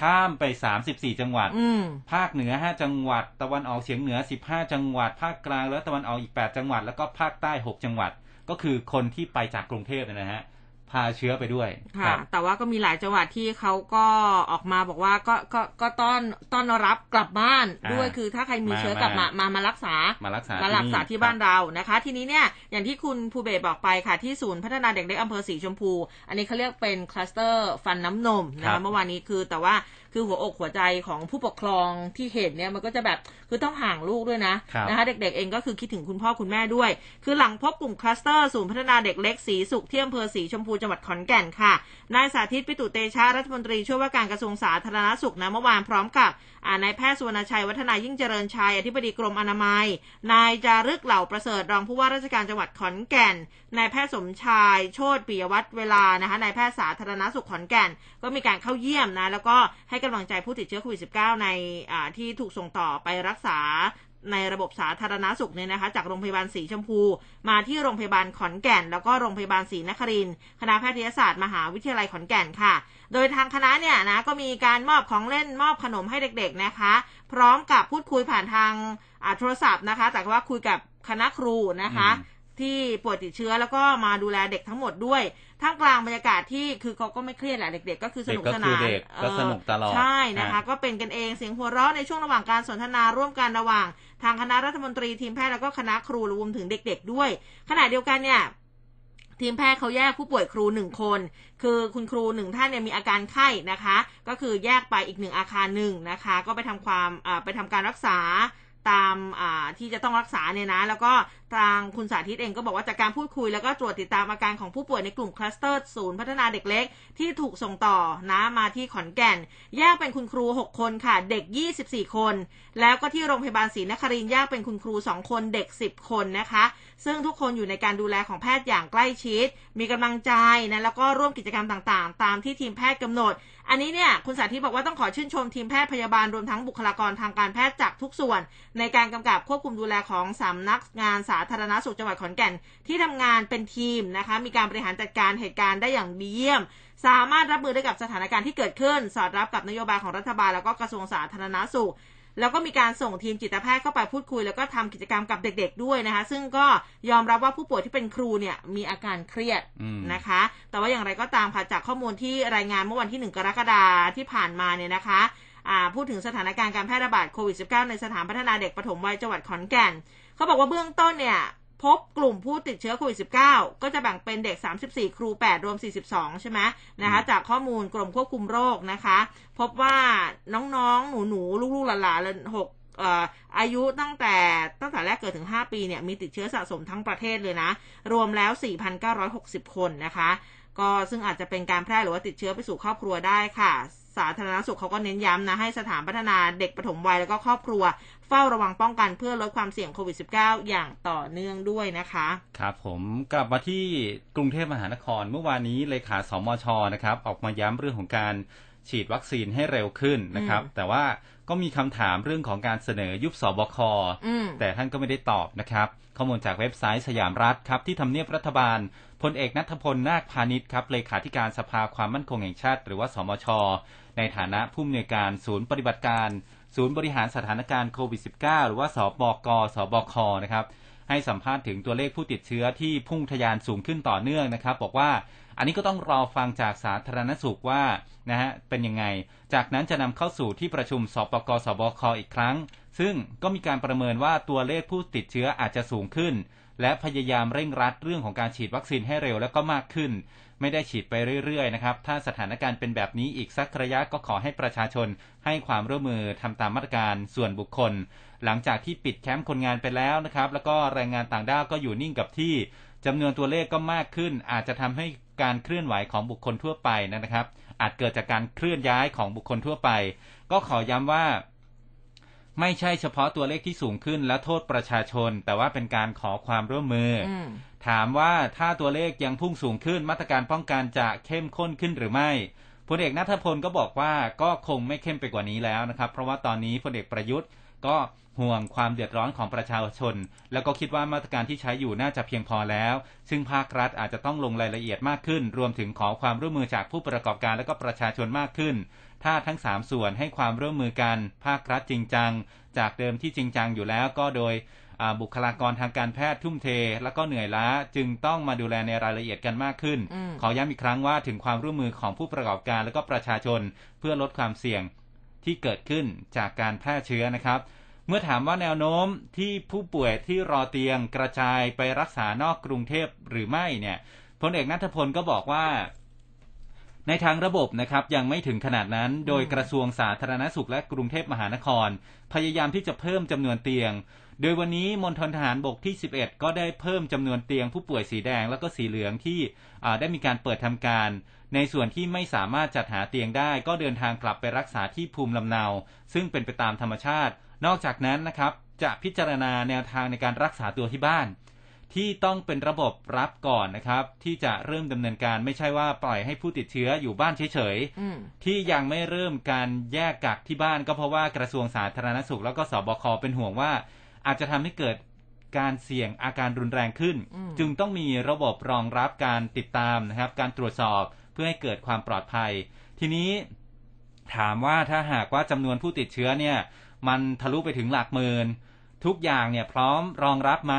ข้ามไป 34 จังหวัดอืมภาคเหนือ 5 จังหวัด ตะวันออกเฉียงเหนือ 15 จังหวัด ภาคกลางและตะวันออกอีก 8 จังหวัด แล้วก็ภาคใต้ 6 จังหวัด ก็คือคนที่ไปจากกรุงเทพเนยนะฮะไป พาเชื้อไปด้วยค่ะรับแต่ว่าก็มีหลายจังหวัดที่เขาก็ออกมาบอกว่าก็ก็ก็ต้อนต้อนรับกลับบ้านอ่าด้วยคือถ้าใครมีมาเชื้อกลับมามามารักษามารักษามารักษาที่บ้านครับเรานะคะ ทีนี้เนี่ยอย่างที่คุณภูเบศบอกไปค่ะที่ศูนย์พัฒนาเด็กเล็กอำเภอสีชมพู อันนี้เขาเรียกเป็นคลัสเตอร์ฟันน้ำนมนะครัคะบเมื่อวานนี้คือแต่ว่า คือหัวอกหัวใจของผู้ปกครองที่เห็นเนี่ยมันก็จะแบบคือต้องห่างลูกด้วยนะครับนะคะเด็กๆเองก็คือคิดถึงคุณพ่อคุณแม่ด้วย คือหลังพบกลุ่มคลัสเตอร์ศูนย์พัฒนาเด็กเล็กสีสุขที่อำเภอสีชมพูจังหวัดขอนแก่นค่ะนายสาธิตปิตุเตชะรัฐมนตรีช่วยว่าการกระทรวงสาธารณสุขนะเมื่อวานพร้อมกับอ่านายแพทย์สุวรรณชัยวัฒนายิ่งเจริญชัยอธิบดีกรมอนามัย นายจารึกเหล่าประเสริฐรองผู้ว่าราชการจังหวัดขอนแก่นนายแพทย์สมชาย โชติปิยวัฒน์เวลานะคะนายแพทย์สาธารณสุขขอนแก่น ก็มีการเข้าเยี่ยมนะแล้วก็ให้กำลังใจผู้ติดเชื้อโควิด -19 ในอ่าที่ถูกส่งต่อไปรักษาในระบบสาธารณสุขเนี่ยนะคะจากโรงพยาบาลศรีชมพู มาที่โรงพยาบาลขอนแก่น แล้วก็โรงพยาบาลศรีนครินคณะแพทยศาสตร์มหาวิทยาลัยขอนแก่นค่ะ โดยทางคณะเนี่ยนะก็มีการมอบของเล่นมอบขนมให้เด็กๆนะคะ พร้อมกับพูดคุยผ่านทางโทรศัพท์นะคะ แต่ว่าคุยกับคณะครูนะคะ ที่ป่วยติดเชื้อแล้วก็มาดูแลเด็กทั้งหมดด้วยท่ามกลางบรรยากาศที่คือเขาก็ไม่เครียดแหละเด็ก ๆ ก็คือสนุกสนานเด็กก็คือเด็กก็สนุกตลอดใช่นะคะฮะก็เป็นกันเองเสียงหัวเราะในช่วงระหว่างการสนทนาร่วมกันระหว่าง ทางคณะรัฐมนตรีทีมแพทย์แล้วก็คณะครูรวมถึงเด็ก ๆ ด้วย ขณะเดียวกันเนี่ยทีมแพทย์เขาแยกผู้ป่วยครูหนึ่งคน คือคุณครูหนึ่งท่านเนี่ยมีอาการไข้นะคะ ก็คือแยกไปอีกหนึ่งอาคารหนึ่งนะคะ ก็ไปทำความอ่าไปทำการรักษา ตามาที่จะต้องรักษาเนี่ยนะ แล้วก็ทางคุณสาธิตเองก็บอกว่าจากการพูดคุย แล้วก็ตรวจติดตามอาการของผู้ป่วยในกลุ่มคลัสเตอร์ศูนย์พัฒนาเด็กเล็ก ที่ถูกส่งต่อนะมาที่ขอนแก่น แยกเป็นคุณครู 6 คนค่ะ เด็ก 24 คน แล้วก็ที่โรงพยาบาลศรีนครินทร์แยกเป็นคุณครู 2 คนเด็ก 10 คนนะคะ ซึ่งทุกคนอยู่ในการดูแลของแพทย์อย่างใกล้ชิด มีกำลังใจนะแล้วก็ร่วมกิจกรรมต่างๆ ตามที่ทีมแพทย์กำหนด อันนี้เนี่ยคุณสาธิตบอกว่าต้องขอชื่นชมทีมแพทย์พยาบาลรวมทั้งบุคลากรทางการแพทย์จากทุกส่วน ในการกำกับควบคุมดูแลของสำนักงานสาธารณสุขจังหวัดขอนแก่น ที่ทำงานเป็นทีมนะคะมีการบริหารจัดการเหตุการณ์ได้อย่างดีเยี่ยม สามารถรับมือได้กับสถานการณ์ที่เกิดขึ้น สอดรับกับนโยบายของรัฐบาลแล้วก็กระทรวงสาธารณสุข แล้วก็มีการส่งทีมจิตแพทย์เข้าไปพูดคุย แล้วก็ทำกิจกรรมกับเด็ก ๆ ด้วยนะคะ ซึ่งก็ยอมรับว่าผู้ป่วยที่เป็นครูเนี่ยมีอาการเครียดอืมนะคะ แต่ว่าอย่างไรก็ตามค่ะจากข้อมูลที่รายงานเมื่อวันที่ 1 กรกฎาคมที่ผ่านมาเนี่ยนะคะอ่าพูดถึงสถานการณ์การแพร่ระบาดโควิด -19 ในสถานพัฒนาเด็กปฐมวัยจังหวัดขอนแก่น เขาบอกว่าเบื้องต้นเนี่ย พบกลุ่มผู้ติดเชื้อโควิด -19 ก็จะแบ่งเป็นเด็ก 34 ครู 8 รวม 42 ใช่ไหมนะคะ จากข้อมูลกรมควบคุมโรคนะคะ พบว่าน้องๆ หนูๆ ลูกๆ หลานๆเลยหกเอ่ออายุตั้งแต่ตั้งแต่แรกเกิดถึง 5 ปีเนี่ย มีติดเชื้อสะสมทั้งประเทศเลยนะ รวมแล้ว 4,960 คนนะคะ ก็ซึ่งอาจจะเป็นการแพร่หรือว่าติดเชื้อไปสู่ครอบครัวได้ค่ะ สาธารณสุขเขาก็เน้นย้ำนะ ให้สถานพัฒนาเด็กปฐมวัยแล้วก็ครอบครัว เฝ้าระวังป้องกันเพื่อลดความเสี่ยงโควิด -19 อย่างต่อเนื่องด้วยนะคะ ครับผมกลับมาที่กรุงเทพมหานครเมื่อวานนี้เลขาสมชนะครับ ออกมาย้ำเรื่องของการฉีดวัคซีนให้เร็วขึ้นนะครับอืมแต่ว่าก็มีคำถามเรื่องของการเสนอยุบสบคอืมแต่ท่านก็ไม่ได้ตอบนะครับ ข้อมูลจากเว็บไซต์สยามรัฐครับที่ทำเนียบรัฐบาล พลเอกนัทพลนาคพาณิชย์ครับเลขาธิการสภาความมั่นคงแห่งชาติ หรือว่าสมช ในฐานะผู้อำนวยการศูนย์ปฏิบัติการ ศูนย์บริหารสถานการณ์โควิด -19 หรือว่าสบกสบคนะครับให้สัมภาษณ์ถึงตัวเลขผู้ติดเชื้อที่พุ่งทะยานสูงขึ้นต่อเนื่องนะครับ บอกว่าอันนี้ก็ต้องรอฟังจากสาธารณสุขว่านะฮะเป็นยังไง จากนั้นจะนำเข้าสู่ที่ประชุมสปกสบคอีกครั้ง ซึ่งก็มีการประเมินว่าตัวเลขผู้ติดเชื้ออาจจะสูงขึ้น และพยายามเร่งรัดเรื่องของการฉีดวัคซีนให้เร็วและก็มากขึ้น ไม่ได้ฉีดไปเรื่อยๆนะครับถ้าสถานการณ์เป็นแบบนี้อีกสักระยะก็ขอให้ประชาชน ให้ความร่วมมือทำตามมาตรการส่วนบุคคล หลังจากที่ปิดแคมป์คนงานไปแล้วนะครับ แล้วก็แรงงานต่างด้าวก็อยู่นิ่งกับที่จำนวนตัวเลขก็มากขึ้น อาจจะทำให้การเคลื่อนไหวของบุคคลทั่วไปนะครับ อาจเกิดจากการเคลื่อนย้ายของบุคคลทั่วไป ก็ขอย้ำว่า ไม่ใช่เฉพาะตัวเลขที่สูงขึ้นและโทษประชาชน แต่ว่าเป็นการขอความร่วมมือออืมถามว่าถ้าตัวเลขยังพุ่งสูงขึ้นมาตรการป้องกันจะเข้มข้นขึ้นหรือไม่ พลเอกนัทพลก็บอกว่าก็คงไม่เข้มไปกว่านี้แล้วนะครับ เพราะว่าตอนนี้พลเอกประยุทธ์ก็ห่วงความเดือดร้อนของประชาชน แล้วก็คิดว่ามาตรการที่ใช้อยู่น่าจะเพียงพอแล้ว ซึ่งภาครัฐอาจจะต้องลงรายละเอียดมากขึ้น รวมถึงขอความร่วมมือจากผู้ประกอบการและก็ประชาชนมากขึ้น ถ้าทั้งสามส่วนให้ความร่วมมือกัน ภาครัฐจริงจัง จากเดิมที่จริงจังอยู่แล้วก็โดย บุคลากรทางการแพทย์ทุ่มเท แล้วก็เหนื่อยล้าจึงต้องมาดูแลในรายละเอียดกันมากขึ้นอืมขอย้ำอีกครั้งว่าถึงความร่วมมือของผู้ประกอบการและก็ประชาชน เพื่อลดความเสี่ยงที่เกิดขึ้นจากการแพร่เชื้อนะครับ เมื่อถามว่าแนวโน้มที่ผู้ป่วยที่รอเตียงกระจายไปรักษานอกกรุงเทพหรือไม่เนี่ยพลเอกนัทพลก็บอกว่าในทางระบบนะครับยังไม่ถึงขนาดนั้น โดยกระทรวงสาธารณสุขและกรุงเทพมหานคร พยายามที่จะเพิ่มจำนวนเตียง โดยวันนี้มณฑลทหารบกที่ 11 ก็ได้เพิ่มจำนวนเตียงผู้ป่วยสีแดงแล้วก็สีเหลืองที่อ่าได้มีการเปิดทำการ ในส่วนที่ไม่สามารถจัดหาเตียงได้ก็เดินทางกลับไปรักษาที่ภูมิลำเนา ซึ่งเป็นไปตามธรรมชาติ นอกจากนั้นนะครับจะพิจารณาแนวทางในการรักษาตัวที่บ้าน ที่ต้องเป็นระบบรับก่อนนะครับ ที่จะเริ่มดำเนินการไม่ใช่ว่าปล่อยให้ผู้ติดเชื้ออยู่บ้านเฉยๆอืมที่ยังไม่เริ่มการแยกกักที่บ้านก็เพราะว่ากระทรวงสาธารณสุขแล้วก็สบคเป็นห่วงว่า อาจจะทำให้เกิดการเสี่ยงอาการรุนแรงขึ้นอืมจึงต้องมีระบบรองรับการติดตามนะครับ การตรวจสอบเพื่อให้เกิดความปลอดภัย ทีนี้ถามว่าถ้าหากว่าจำนวนผู้ติดเชื้อเนี่ย มันทะลุไปถึงหลักหมื่นทุกอย่างเนี่ยพร้อมรองรับไหม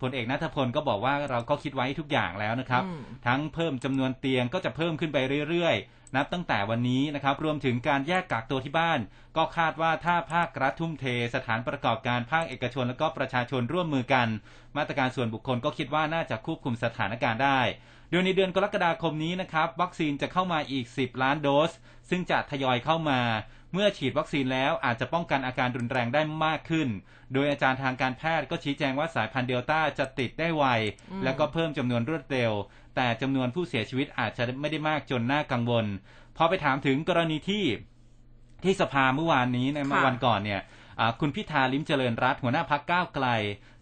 พลเอกนัทพลก็บอกว่าเราก็คิดไว้ทุกอย่างแล้วนะครับอืมทั้งเพิ่มจำนวนเตียงก็จะเพิ่มขึ้นไปเรื่อยๆ นับตั้งแต่วันนี้นะครับรวมถึงการแยกกักตัวที่บ้าน ก็คาดว่าถ้าภาครัฐทุ่มเท สถานประกอบการภาคเอกชนและก็ประชาชนร่วมมือกัน มาตรการส่วนบุคคลก็คิดว่าน่าจะควบคุมสถานการณ์ได้โดยในเดือนกรกฎาคมนี้นะครับวัคซีนจะเข้ามาอีก 10 ล้านโดส ซึ่งจะทยอยเข้ามา เมื่อฉีดวัคซีนแล้วอาจจะป้องกันอาการรุนแรงได้มากขึ้น โดยอาจารย์ทางการแพทย์ก็ชี้แจงว่าสายพันธุ์เดลต้าจะติดได้ไว แล้วก็เพิ่มจำนวนรวดเร็ว แต่จำนวนผู้เสียชีวิตอาจจะไม่ได้มากจนน่ากังวลพอไปถามถึงกรณีที่ที่สภาเมื่อวานนี้ในเมื่อวันก่อนเนี่ยอ่าคุณพิธาลิ้มเจริญรัตน์หัวหน้าพักก้าวไกล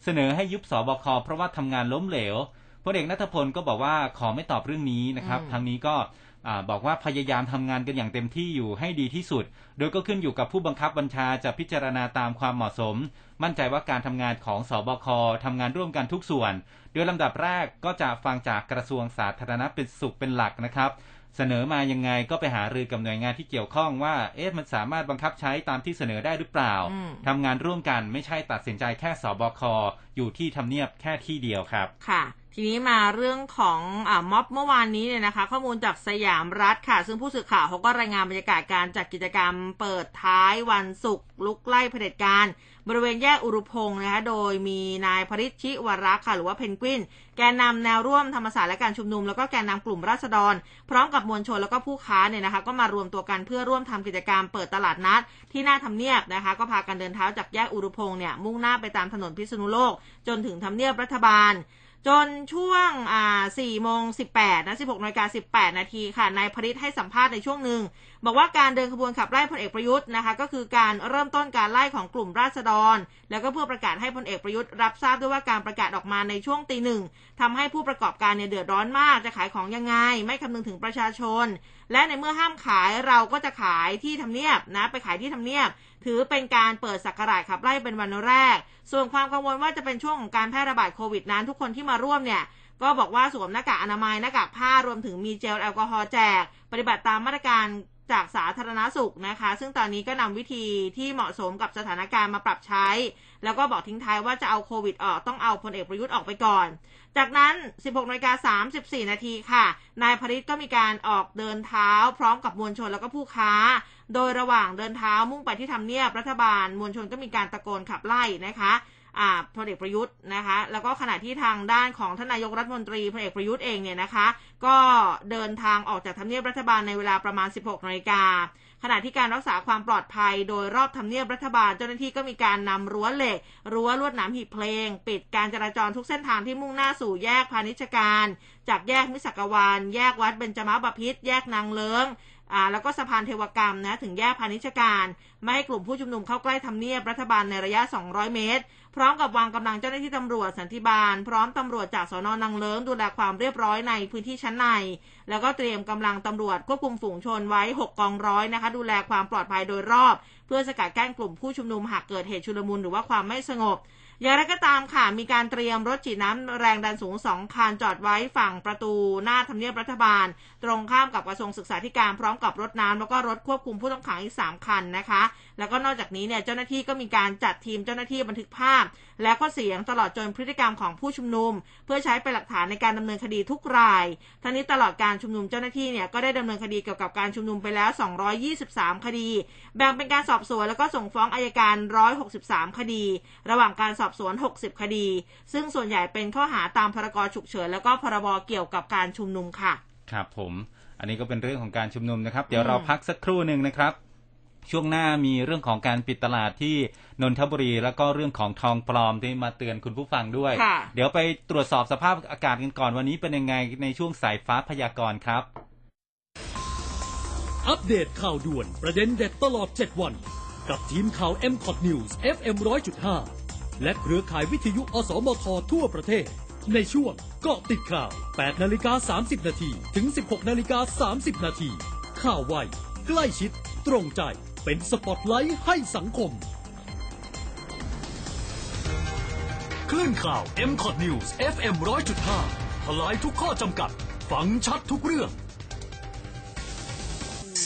เสนอให้ยุบสบคเพราะว่าทำงานล้มเหลวพลเอกนัทพลก็บอกว่าขอไม่ตอบเรื่องนี้นะครับอืมทางนี้ก็อ่าบอกว่าพยายามทำงานกันอย่างเต็มที่อยู่ให้ดีที่สุด โดยก็ขึ้นอยู่กับผู้บังคับบัญชาจะพิจารณาตามความเหมาะสม มั่นใจว่าการทำงานของสบคทำงานร่วมกันทุกส่วนโดยลำดับแรกก็จะฟังจากกระทรวงสาธารณเป็นสุขเป็นหลักนะครับ เสนอมายังไงก็ไปหารือกับหน่วยงานที่เกี่ยวข้องว่า เอ๊ะมันสามารถบังคับใช้ตามที่เสนอได้หรือเปล่าอืมทำงานร่วมกันไม่ใช่ตัดสินใจแค่สบคอยู่ที่ทำเนียบแค่ที่เดียวครับค่ะทีนี้มาเรื่องของอ่าม็อบเมื่อวานนี้เนี่ยนะคะ ข้อมูลจากสยามรัฐค่ะ ซึ่งผู้สื่อข่าวเขาก็รายงานบรรยากาศการจัดกิจกรรมเปิดท้ายวันศุกร์ลุกไล่เผด็จการ บริเวณแยกอุรุพงศ์นะคะโดยมีนายพริชชิวรักษ์ค่ะหรือว่าเพนกวิน แกนนำแนวร่วมธรรมศาสตร์และการชุมนุม แล้วก็แกนนำกลุ่มราษฎร พร้อมกับมวลชนแล้วก็ผู้ค้าเนี่ยนะคะก็มารวมตัวกันเพื่อร่วมทำกิจกรรมเปิดตลาดนัด ที่หน้าทำเนียบนะคะก็พากันเดินเท้าจากแยกอุรุพงศ์เนี่ยมุ่งหน้าไปตามถนนพิษณุโลก จนถึงทำเนียบรัฐบาล จนช่วงอ่า4โมง18นะ16นาฬิกา18 นาทีค่ะนายพริตให้สัมภาษณ์ในช่วงหนึ่ง บอกว่าการเดินขบวนขับไล่พลเอกประยุทธ์นะคะ ก็คือการเริ่มต้นการไล่ของกลุ่มราษฎร แล้วก็เพื่อประกาศให้พลเอกประยุทธ์รับทราบด้วยว่าการประกาศออกมาในช่วงตีหนึ่งทำให้ผู้ประกอบการเนี่ยเดือดร้อนมากจะขายของยังไง ไม่คำนึงถึงประชาชน และในเมื่อห้ามขายเราก็จะขายที่ทำเนียบนะไปขายที่ทำเนียบ ถือเป็นการเปิดสักราชขับไล่เป็นวันแรก ส่วนความกังวลว่าจะเป็นช่วงของการแพร่ระบาดโควิดนั้นทุกคนที่มาร่วมเนี่ยก็บอกว่าสวมหน้ากากอนามัยหน้ากากผ้ารวมถึงมีเจลแอลกอฮอล์แจก ปฏิบัติตามมาตรการ จากสาธารณสุขนะคะ ซึ่งตอนนี้ก็นำวิธีที่เหมาะสมกับสถานการณ์มาปรับใช้ แล้วก็บอกทิ้งท้ายว่าจะเอาโควิดออกต้องเอาพลเอกประยุทธ์ออกไปก่อน จากนั้น 16นาฬิกา34 นาทีค่ะ นายพริตก็มีการออกเดินเท้า พร้อมกับมวลชนแล้วก็ผู้ค้า โดยระหว่างเดินเท้ามุ่งไปที่ทำเนียบรัฐบาล มวลชนก็มีการตะโกนขับไล่นะคะ พลเอกประยุทธ์นะคะ แล้วก็ขณะที่ทางด้านของทานายกรัฐมนตรีพลเอกประยุทธ์เองเนี่ยนะคะ ก็เดินทางออกจากทำเนียบรัฐบาลในเวลาประมาณ 16นาฬิกาขณะที่การรักษาความปลอดภัยโดยรอบทำเนียบรัฐบาลเจ้าหน้าที่ก็มีการนำรั้วเหล็ก รั้วลวดหนามหีบเพลง ปิดการจราจรทุกเส้นทางที่มุ่งหน้าสู่แยกพาณิชการ จากแยกมิสักวานแยกวัดเบญจมาบพิตรแยกนางเลิงอ่าแล้วก็สะพานเทวกรรมนะถึงแยกพาณิชการ ไม่ให้กลุ่มผู้ชุมนุมเข้าใกล้ทำเนียบรัฐบาลในระยะ 200 เมตร พร้อมกับวางกำลังเจ้าหน้าที่ตำรวจสันติบาล พร้อมตำรวจจากสนนางเลิ้งดูแลความเรียบร้อยในพื้นที่ชั้นใน แล้วก็เตรียมกำลังตำรวจควบคุมฝูงชนไว้ 6 กองร้อยนะคะ ดูแลความปลอดภัยโดยรอบ เพื่อสกัดกั้นกลุ่มผู้ชุมนุมหากเกิดเหตุชุลมุนหรือว่าความไม่สงบอย่างไรก็ตามค่ะ มีการเตรียมรถฉีดน้ำแรงดันสูงสองคันจอดไว้ฝั่งประตูหน้าทำเนียบรัฐบาล ตรงข้ามกับกระทรวงศึกษาธิการพร้อมกับรถน้ำแล้วก็รถควบคุมผู้ต้องขังอีกสามคันนะคะ แล้วก็นอกจากนี้เนี่ยเจ้าหน้าที่ก็มีการจัดทีมเจ้าหน้าที่บันทึกภาพ และก็เสียงตลอดจนพฤติกรรมของผู้ชุมนุม เพื่อใช้เป็นหลักฐานในการดำเนินคดีทุกราย ทั้งนี้ตลอดการชุมนุมเจ้าหน้าที่เนี่ยก็ได้ดำเนินคดีเกี่ยวกับการชุมนุมไปแล้ว 223 คดี แบ่งเป็นการสอบสวนแล้วก็ส่งฟ้องอายการ 163 คดี ระหว่างการสอบสวน 60 คดี ซึ่งส่วนใหญ่เป็นข้อหาตามพรกฉุกเฉินแล้วก็พรบเกี่ยวกับการชุมนุมค่ะ ครับผม อันนี้ก็เป็นเรื่องของการชุมนุมนะครับ เดี๋ยวเราพักสักครู่หนึ่งนะครับ ช่วงหน้ามีเรื่องของการปิดตลาดที่นนทบุรี แล้วก็เรื่องของทองปลอมที่มาเตือนคุณผู้ฟังด้วยค่ะเดี๋ยวไปตรวจสอบสภาพอากาศกันก่อนวันนี้เป็นยังไงในช่วงสายฟ้าพยากรณ์ครับ อัปเดตข่าวด่วนประเด็นเด็ดตลอด 7 วัน กับทีมข่าว m c o t News FM 100.5 และเครือข่ายวิทยุอสมททั่วประเทศ ในช่วงเกาะติดข่าว 8นาฬิกา30 นาทีถึง 16นาฬิกา30 นาทีข่าวไวใกล้ชิด ตรงใจ เป็นสปอตไลท์ให้สังคม คลื่นข่าว m c o t News FM 100.5ทลายทุกข้อจำกัด ฟังชัดทุกเรื่อง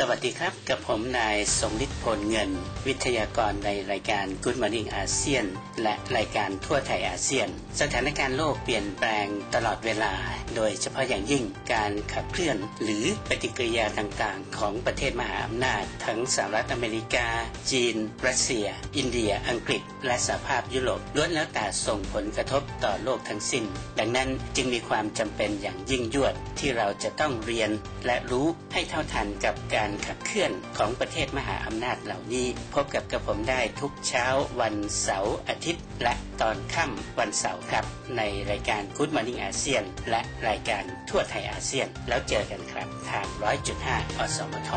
สวัสดีครับ กับผมนายสมฤทธิ์พลเงิน วิทยากรในรายการ Good Morning อาเซียน และรายการทั่วไทยอาเซียน สถานการณ์โลกเปลี่ยนแปลงตลอดเวลา โดยเฉพาะอย่างยิ่งการขับเคลื่อน หรือปฏิกิริยาต่างๆ ของประเทศมหาอำนาจ ทั้งสหรัฐอเมริกา จีน รัสเซีย อินเดีย อังกฤษ และสหภาพยุโรปล้วนแล้วแต่ส่งผลกระทบต่อโลกทั้งสิ้น ดังนั้นจึงมีความจำเป็นอย่างยิ่งยวดที่เราจะต้องเรียน และรู้ให้เท่าทันกับการขับเคลื่อนของประเทศมหาอำนาจเหล่านี้ พบกับกระผมได้ทุกเช้าวันเสาร์อาทิตย์ และตอนค่ำวันเสาร์ครับ ในรายการ Good Morning อาเซียนและรายการทั่วไทยอาเซียน แล้วเจอกันครับ ทาง 100.5 อสมท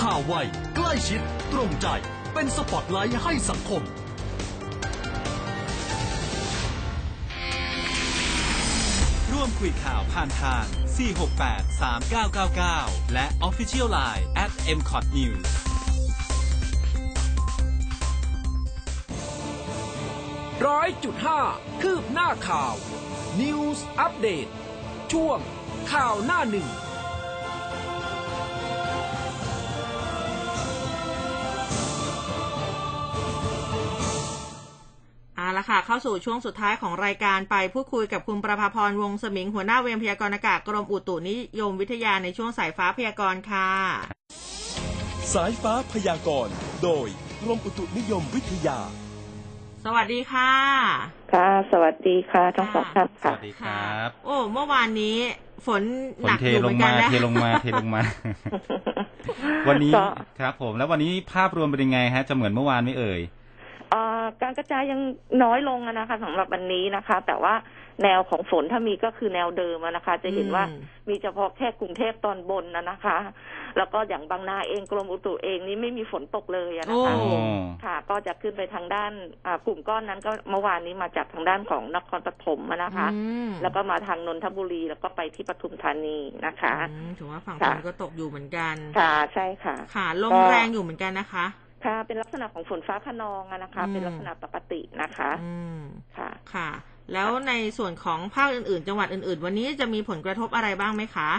ข่าวไวใกล้ชิด ตรงใจ เป็นสปอตไลท์ให้สังคมร่วมคุยข่าวผ่านทาง 468 3999 และ Official Line at m c o t News ร้อยจุดห้าคืบหน้าข่าว News อัปเดตช่วงข่าวหน้าหนึ่ง เอาละค่ะ เข้าสู่ช่วงสุดท้ายของรายการไปพูดคุยกับคุณประภาพรวงศ์สมิง หัวหน้าเวรพยากรณ์อากาศกรมอุตุนิยมวิทยาในช่วงสายฟ้าพยากรณ์ค่ะ สายฟ้าพยากรณ์โดยกรมอุตุนิยมวิทยา สวัสดีค่ะ ค่ะ สวัสดีค่ะทั้งสองท่านสค่ะ วัสดีครับโอ้เมื่อวานนี้ฝนฝหนนักเทอยู่ลเหมืงอนกัมานนะเทลงมาเทลงมา วันนี้ก็ ครับผมแล้ววันนี้ภาพรวมเป็นยังไงฮะ จะเหมือนเมื่อวานไหม่เอ่ยเอ่อ การกระจายยังน้อยลงอะนะคะสำหรับวันนี้นะคะ แต่ว่าแนวของฝนถ้ามีก็คือแนวเดิมอะนะคะ จะเห็นว่าอืมมีเฉพาะแค่กรุงเทพตอนบนนะนะคะ แล้วก็อย่างบางนาเองกรมอุตุเองนี่ไม่มีฝนตกเลยอะนะคะโอ้ค่ะ ก็จะขึ้นไปทางด้านอ่ากลุ่มก้อนนั้นก็เมื่อวานนี้มาจากทางด้านของนครปฐมอะนะคะอืมแล้วก็มาทางนนทบุรีแล้วก็ไปที่ปทุมธานีนะคะอืมถือว่าฝั่งค่ะฝนก็ตกอยู่เหมือนกันค่ะใช่ค่ะ ค่ะลมก็แรงอยู่เหมือนกันนะคะ ค่ะ เป็นลักษณะของฝนฟ้าขนองอะนะคะอืมเป็นลักษณะปกตินะคะอืมค่ะ ค่ะ แล้วในส่วนของภาคอื่นๆ จังหวัดอื่นๆ วันนี้จะมีผลกระทบอะไรบ้างไหมคะ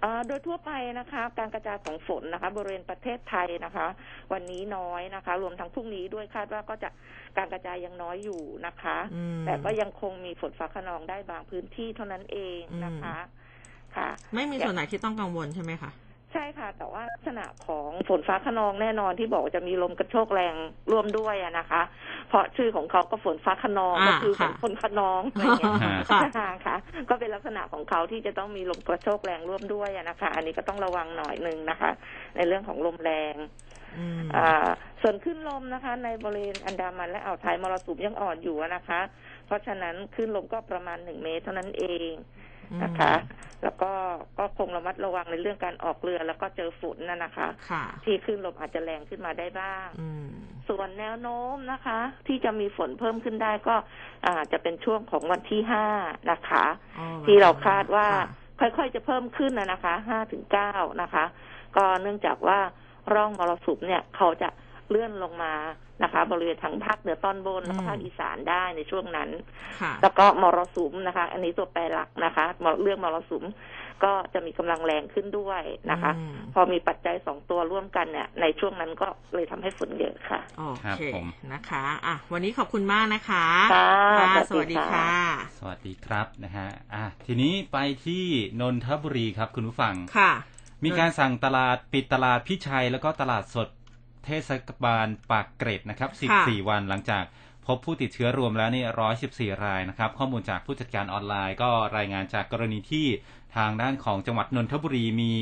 เอ่อโดยทั่วไปนะคะ การกระจายของฝนนะคะ บริเวณประเทศไทยนะคะ วันนี้น้อยนะคะ รวมทั้งพรุ่งนี้ด้วยคาดว่าก็จะการกระจายยังน้อยอยู่นะคะอืมแต่ก็ยังคงมีฝนฟ้าขนองได้บางพื้นที่เท่านั้นเองนะคะ ค่ะ ไม่มีส่วนไหนที่ต้องกังวลใช่ไหมคะ ใช่ค่ะ แต่ว่าลักษณะของฝนฟ้าขนองแน่นอนที่บอกว่าจะมีลมกระโชกแรงร่วมด้วยอะนะคะ เพราะชื่อของเขาก็ฝนฟ้าขนองอ่าก็คือฝนค่ะคนขนองอะไรเงี้ยค่ะค่ะ ก็เป็นลักษณะของเขาที่จะต้องมีลมกระโชกแรงร่วมด้วยอะนะคะ อันนี้ก็ต้องระวังหน่อยหนึ่งนะคะ ในเรื่องของลมแรงอืมอ่าส่วนขึ้นลมนะคะ ในบริเวณอันดามันและอ่าวไทยมรสุมยังอ่อนอยู่อะนะคะ เพราะฉะนั้นขึ้นลมก็ประมาณหนึ่งเมตรเท่านั้นเอง นะคะ แล้วก็ก็คงระมัดระวังในเรื่องการออกเรือแล้วก็เจอฝนน่ะนะคะค่ะที่ขึ้นลมอาจจะแรงขึ้นมาได้บ้างอืมส่วนแนวโน้มนะคะ ที่จะมีฝนเพิ่มขึ้นได้ก็อาจะเป็นช่วงของวันที่ห้านะคะอ๋อที่เราคาดว่าค่ะค่อยๆจะเพิ่มขึ้นนะนะคะห้าถึงเก้านะคะ ก็เนื่องจากว่าร่องมรสุมเนี่ยเขาจะ เลื่อนลงมานะคะ บริเวณทางภาคเหนือตอนบนแล้วก็อืมภาคอีสานได้ในช่วงนั้นค่ะแล้วก็มรสุมนะคะ อันนี้ตัวแปรหลักนะคะมรเรื่องมรสุมก็จะมีกำลังแรงขึ้นด้วยนะคะอืมพอมีปัจจัยสองตัวร่วมกันเนี่ย ในช่วงนั้นก็เลยทำให้ฝนเยอะค่ะโอครับเคผมนะคะอะวันนี้ขอบคุณมากนะคะค่ะค่ะสสวัวัสสดีดีค่ะค่ะ สวัสดีครับนะฮะอะทีนี้ไปที่นนทบุรีครับคุณผู้ฟังค่ะ มีการสั่งตลาดปิดตลาดพิชัยแล้วก็ตลาดสด เทศบาลปากเกร็ดนะครับค่ะ14 วันหลังจากพบผู้ติดเชื้อรวมแล้วนี่ 114 รายนะครับ ข้อมูลจากผู้จัดการออนไลน์ก็รายงานจากกรณีที่ทางด้านของจังหวัดนนทบุรีมี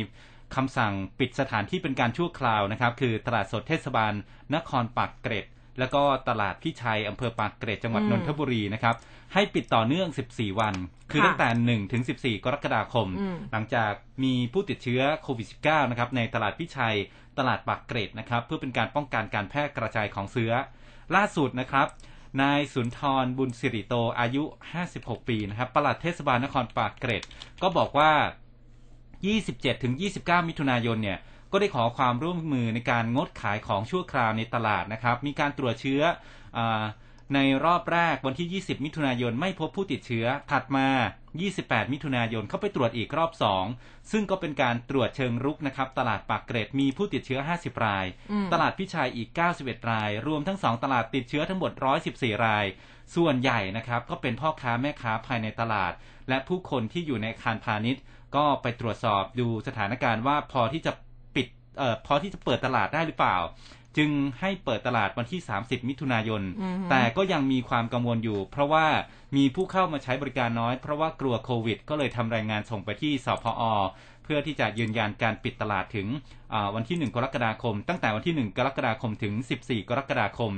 คำสั่งปิดสถานที่เป็นการชั่วคราวนะครับ คือตลาดสดเทศบาลนครปากเกร็ด แล้วก็ตลาดพิชัยอำเภอปากเกร็ดจังหวัดอืมนนทบุรีนะครับ ให้ปิดต่อเนื่อง 14 วัน คือค่ะตั้งแต่ 1 ถึง 14 กรกฎาคมอืมหลังจากมีผู้ติดเชื้อโควิด -19 นะครับในตลาดพิชัยตลาดปากเกร็ดนะครับ เพื่อเป็นการป้องกันการแพร่กระจายของเชื้อ ล่าสุดนะครับ นายสุนทรบุญสิริโตอายุ 56 ปีนะครับปลัดเทศบาลนครปากเกร็ดก็บอกว่า 27ถึง29 มิถุนายนเนี่ย ก็ได้ขอความร่วมมือในการงดขายของชั่วคราวในตลาดนะครับ มีการตรวจเชื้ออาในรอบแรกวันที่ 20 มิถุนายนไม่พบผู้ติดเชื้อ ถัดมา 28 มิถุนายนเข้าไปตรวจอีกรอบ 2 ซึ่งก็เป็นการตรวจเชิงรุกนะครับ ตลาดปากเกร็ดมีผู้ติดเชื้อ 50 รายอืมตลาดพิชัยอีก 91 ราย รวมทั้ง 2 ตลาดติดเชื้อทั้งหมด 114 ราย ส่วนใหญ่นะครับก็เป็นพ่อค้าแม่ค้าภายในตลาด และผู้คนที่อยู่ในอาคารพาณิชย์ ก็ไปตรวจสอบดูสถานการณ์ว่าพอที่จะปิดเอ่อ พอที่จะเปิดตลาดได้หรือเปล่า จึงให้เปิดตลาดวันที่ 30 มิถุนายนอือฮึแต่ก็ยังมีความกังวลอยู่ เพราะว่ามีผู้เข้ามาใช้บริการน้อย เพราะว่ากลัวโควิด ก็เลยทำรายงานส่งไปที่สพอเพื่อที่จะยืนยันการปิดตลาดถึงอ่าวันที่ 1 กรกฎาคม ตั้งแต่วันที่ 1 กรกฎาคมถึง 14 กรกฎาคม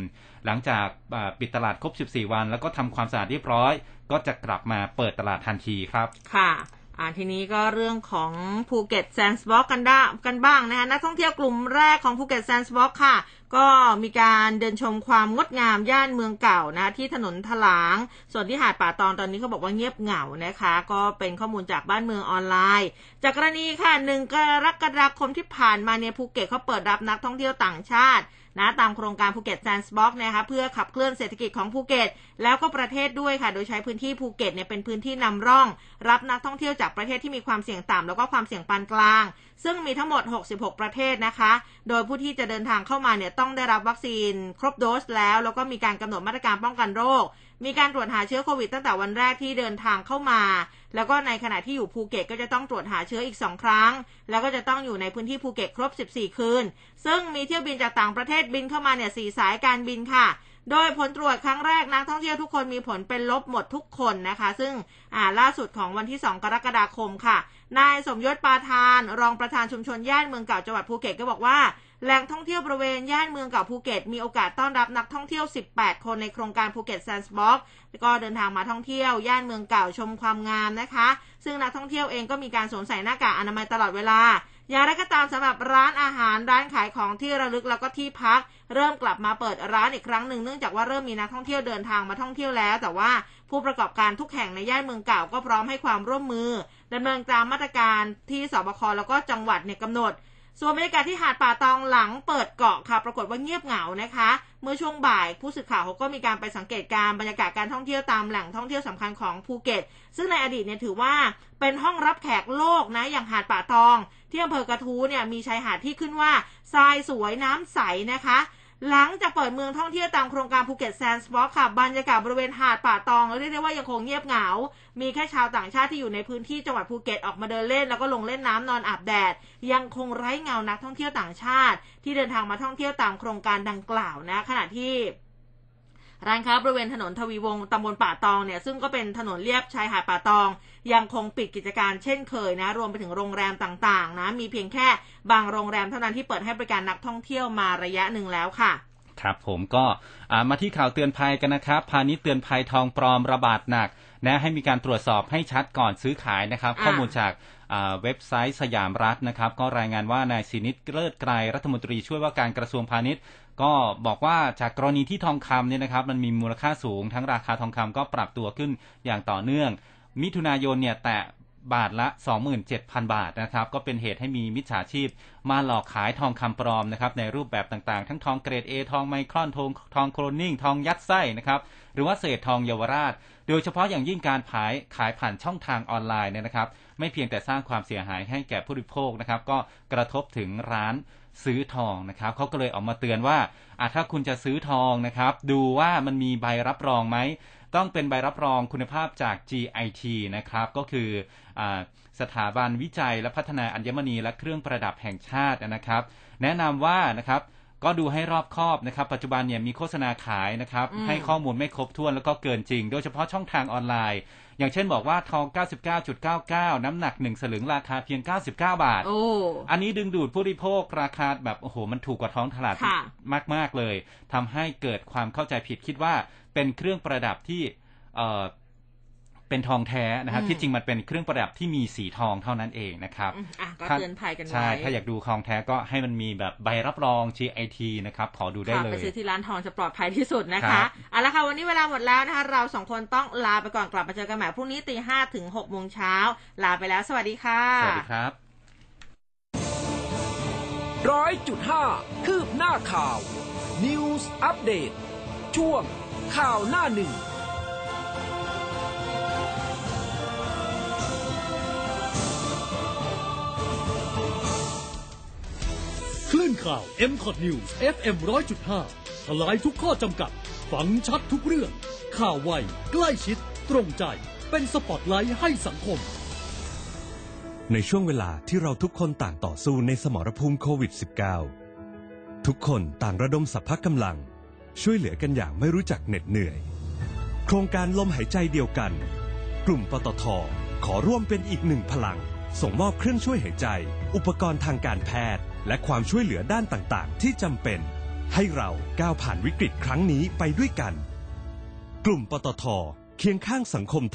หลังจากอ่าปิดตลาดครบ 14 วัน แล้วก็ทำความสะอาดเรียบร้อย ก็จะกลับมาเปิดตลาดทันทีครับ ค่ะ อ่าทีนี้ก็เรื่องของภูเก็ตแซนด์บ็อกกันได้กันบ้างนะคะนักท่องเที่ยวกลุ่มแรกของภูเก็ตแซนด์บ็อกซ์ค่ะ ก็มีการเดินชมความงดงามย่านเมืองเก่านะที่ถนนถลาง ส่วนที่หาดป่าตองตอนนี้เขาบอกว่าเงียบเหงานะคะ ก็เป็นข้อมูลจากบ้านเมืองออนไลน์ จากกรณีค่ะหนึ่งกรกฎาคมที่ผ่านมาเนี่ยภูเก็ตเขาเปิดรับนักท่องเที่ยวต่างชาติ นะตามโครงการภูเก็ตแซนด์บ็อกซ์นะคะเพื่อขับเคลื่อนเศรษฐกิจของภูเก็ต แล้วก็ประเทศด้วยค่ะ โดยใช้พื้นที่ภูเก็ตเนี่ยเป็นพื้นที่นำร่อง รับนักท่องเที่ยวจากประเทศที่มีความเสี่ยงต่ำแล้วก็ความเสี่ยงปานกลาง ซึ่งมีทั้งหมด 66 ประเทศนะคะ โดยผู้ที่จะเดินทางเข้ามาเนี่ยต้องได้รับวัคซีนครบโดสแล้ว แล้วก็มีการกำหนดมาตรการป้องกันโรค มีการตรวจหาเชื้อโควิดตั้งแต่วันแรกที่เดินทางเข้ามา แล้วก็ในขณะที่อยู่ภูเก็ตก็จะต้องตรวจหาเชื้ออีก 2 ครั้ง แล้วก็จะต้องอยู่ในพื้นที่ภูเก็ตครบ 14 คืน ซึ่งมีเที่ยวบินจากต่างประเทศบินเข้ามาเนี่ยสสายการบินค่ะ โดยผลตรวจครั้งแรกนักท่องเที่ยวทุกคนมีผลเป็นลบหมดทุกคนนะคะ ซึ่งอ่าล่าสุดของวันที่ 2 กรกฎาคมค่ะ นายสมยศปาทาน รองประธานชุมชนย่านเมืองเก่าจังหวัดภูเก็ตก็บอกว่า แหล่งท่องเที่ยวบริเวณย่านเมืองเก่าภูเก็ต มีโอกาสต้อนรับนักท่องเที่ยว 18 คนในโครงการภูเก็ตแซนด์บ็อกซ์ก็เดินทางมาท่องเที่ยว ย่านเมืองเก่าชมความงามนะคะ ซึ่งนักท่องเที่ยวเองก็มีการสวมใส่หน้ากากอนามัยตลอดเวลา อย่างไรก็ตามสำหรับร้านอาหารร้านขายของที่ระลึกแล้วก็ที่พัก เริ่มกลับมาเปิดร้านอีกครั้งหนึ่งเนื่องจากว่าเริ่มมีนักท่องเที่ยวเดินทางมาท่องเที่ยวแล้ว แต่ว่าผู้ประกอบการทุกแห่งในย่านเมืองเก่าก็พร้อมให้ความร่วมมือดำเนินตามมาตรการที่สบคแล้วก็จังหวัดเนี่ยกำหนด ส่วนบรรยากาศที่หาดป่าตองหลังเปิดเกาะค่ะ ปรากฏว่าเงียบเหงานะคะ เมื่อช่วงบ่ายผู้สื่อข่าวเขาก็มีการไปสังเกตการณ์บรรยากาศการท่องเที่ยวตามแหล่งท่องเที่ยวสำคัญของภูเก็ต ซึ่งในอดีตเนี่ยถือว่าเป็นห้องรับแขกโลกนะอย่างหาดป่าตอง ที่อำเภอกระทู้เนี่ยมีชายหาดที่ขึ้นชื่อว่าทรายสวยน้ำใสนะคะ หลังจากเปิดเมืองท่องเที่ยวตามโครงการภูเก็ตแซนด์บ็อกซ์ค่ะบรรยากาศบริเวณหาดป่าตองเรียกได้ว่ายังคงเงียบเหงา มีแค่ชาวต่างชาติที่อยู่ในพื้นที่จังหวัดภูเก็ตออกมาเดินเล่นแล้วก็ลงเล่นน้ำนอนอาบแดด ยังคงไร้เงานักท่องเที่ยวต่างชาติ ที่เดินทางมาท่องเที่ยวตามโครงการดังกล่าวนะขณะที่ ร้านค้าบริเวณถนนทวีวงศ์ตำบลป่าตองเนี่ยซึ่งก็เป็นถนนเลียบชายหาดป่าตอง ยังคงปิดกิจการเช่นเคยนะ รวมไปถึงโรงแรมต่างๆนะมีเพียงแค่บางโรงแรมเท่านั้นที่เปิดให้บริการนักท่องเที่ยวมาระยะหนึ่งแล้วค่ะครับผมก็อ่ามาที่ข่าวเตือนภัยกันนะครับ พาณิชย์เตือนภัยทองปลอมระบาดหนักนะให้มีการตรวจสอบให้ชัดก่อนซื้อขายนะครับอ่าข้อมูลจากอ่าเว็บไซต์สยามรัฐนะครับ ก็รายงานว่านายสินิตเลิศไกรรัฐมนตรีช่วยว่าการกระทรวงพาณิชย์ ก็บอกว่าจากกรณีที่ทองคำเนี่ยนะครับ มันมีมูลค่าสูงทั้งราคาทองคำก็ปรับตัวขึ้นอย่างต่อเนื่อง มิถุนายนเนี่ยแตะ บาทละ 27,000 บาทนะครับ ก็เป็นเหตุให้มีมิจฉาชีพ มาหลอกขายทองคำปลอมนะครับ ในรูปแบบต่างๆ ทั้งทองเกรด A ทองไมครอนทองทองโคลนนิ่ง ทองยัดไส้นะครับ หรือว่าเศษทองเยาวราช โดยเฉพาะอย่างยิ่งการขายขายผ่านช่องทางออนไลน์เนี่ยนะครับ ไม่เพียงแต่สร้างความเสียหายให้แก่ผู้บริโภคนะครับ ก็กระทบถึงร้านซื้อทองนะครับเขาก็เลยออกมาเตือนว่าถ้าคุณจะซื้อทองนะครับ ดูว่ามันมีใบรับรองไหม ต้องเป็นใบรับรองคุณภาพจาก GIT นะครับ ก็คืออาสถาบันวิจัยและพัฒนาอัญมณีและเครื่องประดับแห่งชาตินะครับ แนะนำว่านะครับก็ดูให้รอบคอบนะครับ ปัจจุบันเนี่ยมีโฆษณาขายนะครับอืมให้ข้อมูลไม่ครบถ้วนแล้วก็เกินจริง โดยเฉพาะช่องทางออนไลน์ อย่างเช่นบอกว่าทอง 99.99 น้ำหนัก 1 สลึงราคาเพียง 99 บาทโอ้อันนี้ดึงดูดผู้บริโภคราคาแบบ โอ้โห มันถูกกว่าท้องตลาดค่ะมาก ๆ เลยทำให้เกิดความเข้าใจผิดคิดว่า เป็นเครื่องประดับที่เอ่อเป็นทองแท้นะครับอืมที่จริงมันเป็นเครื่องประดับที่มีสีทองเท่านั้นเองนะครับอืมอะก็ถ้าเตือนภัยกันไว้ใช่ถ้าอยากดูทองแท้ก็ให้มันมีแบบใบรับรอง GIT นะครับขอดูได้ค่ะเลไปยซื้อที่ร้านทองจะปลอดภัยที่สุดนะครัคะบเอาละค่ะวันนี้เวลาหมดแล้วนะคะเราสองคนต้องลาไปก่อนกลับมาเจอกันใหม่พรุ่งนี้ตีห้าถึงหกโมงเช้าลาไปแล้ว สวัสดีค่ะสวัสดีครับร้อยจุดห้าคืบหน้าข่าว News อัปเดตช่วง ข่าวหน้าหนึ่ง คลื่นข่าว m c o t News FM 100.5 ทลายทุกข้อจำกัด ฟังชัดทุกเรื่อง ข่าวไว ใกล้ชิด ตรงใจ เป็นสปอตไลท์ให้สังคม ในช่วงเวลาที่เราทุกคนต่างต่อสู้ในสมรภูมิโควิด -19 ทุกคนต่างระดมสรรพกำลัง ช่วยเหลือกันอย่างไม่รู้จักเหน็ดเหนื่อย โครงการลมหายใจเดียวกัน กลุ่มปตทขอร่วมเป็นอีกหนึ่งพลัง ส่งมอบเครื่องช่วยหายใจ อุปกรณ์ทางการแพทย์ และความช่วยเหลือด้านต่างๆ ที่จำเป็น ให้เราก้าวผ่านวิกฤตครั้งนี้ไปด้วยกัน กลุ่มปตทเคียงข้างสังคมไทย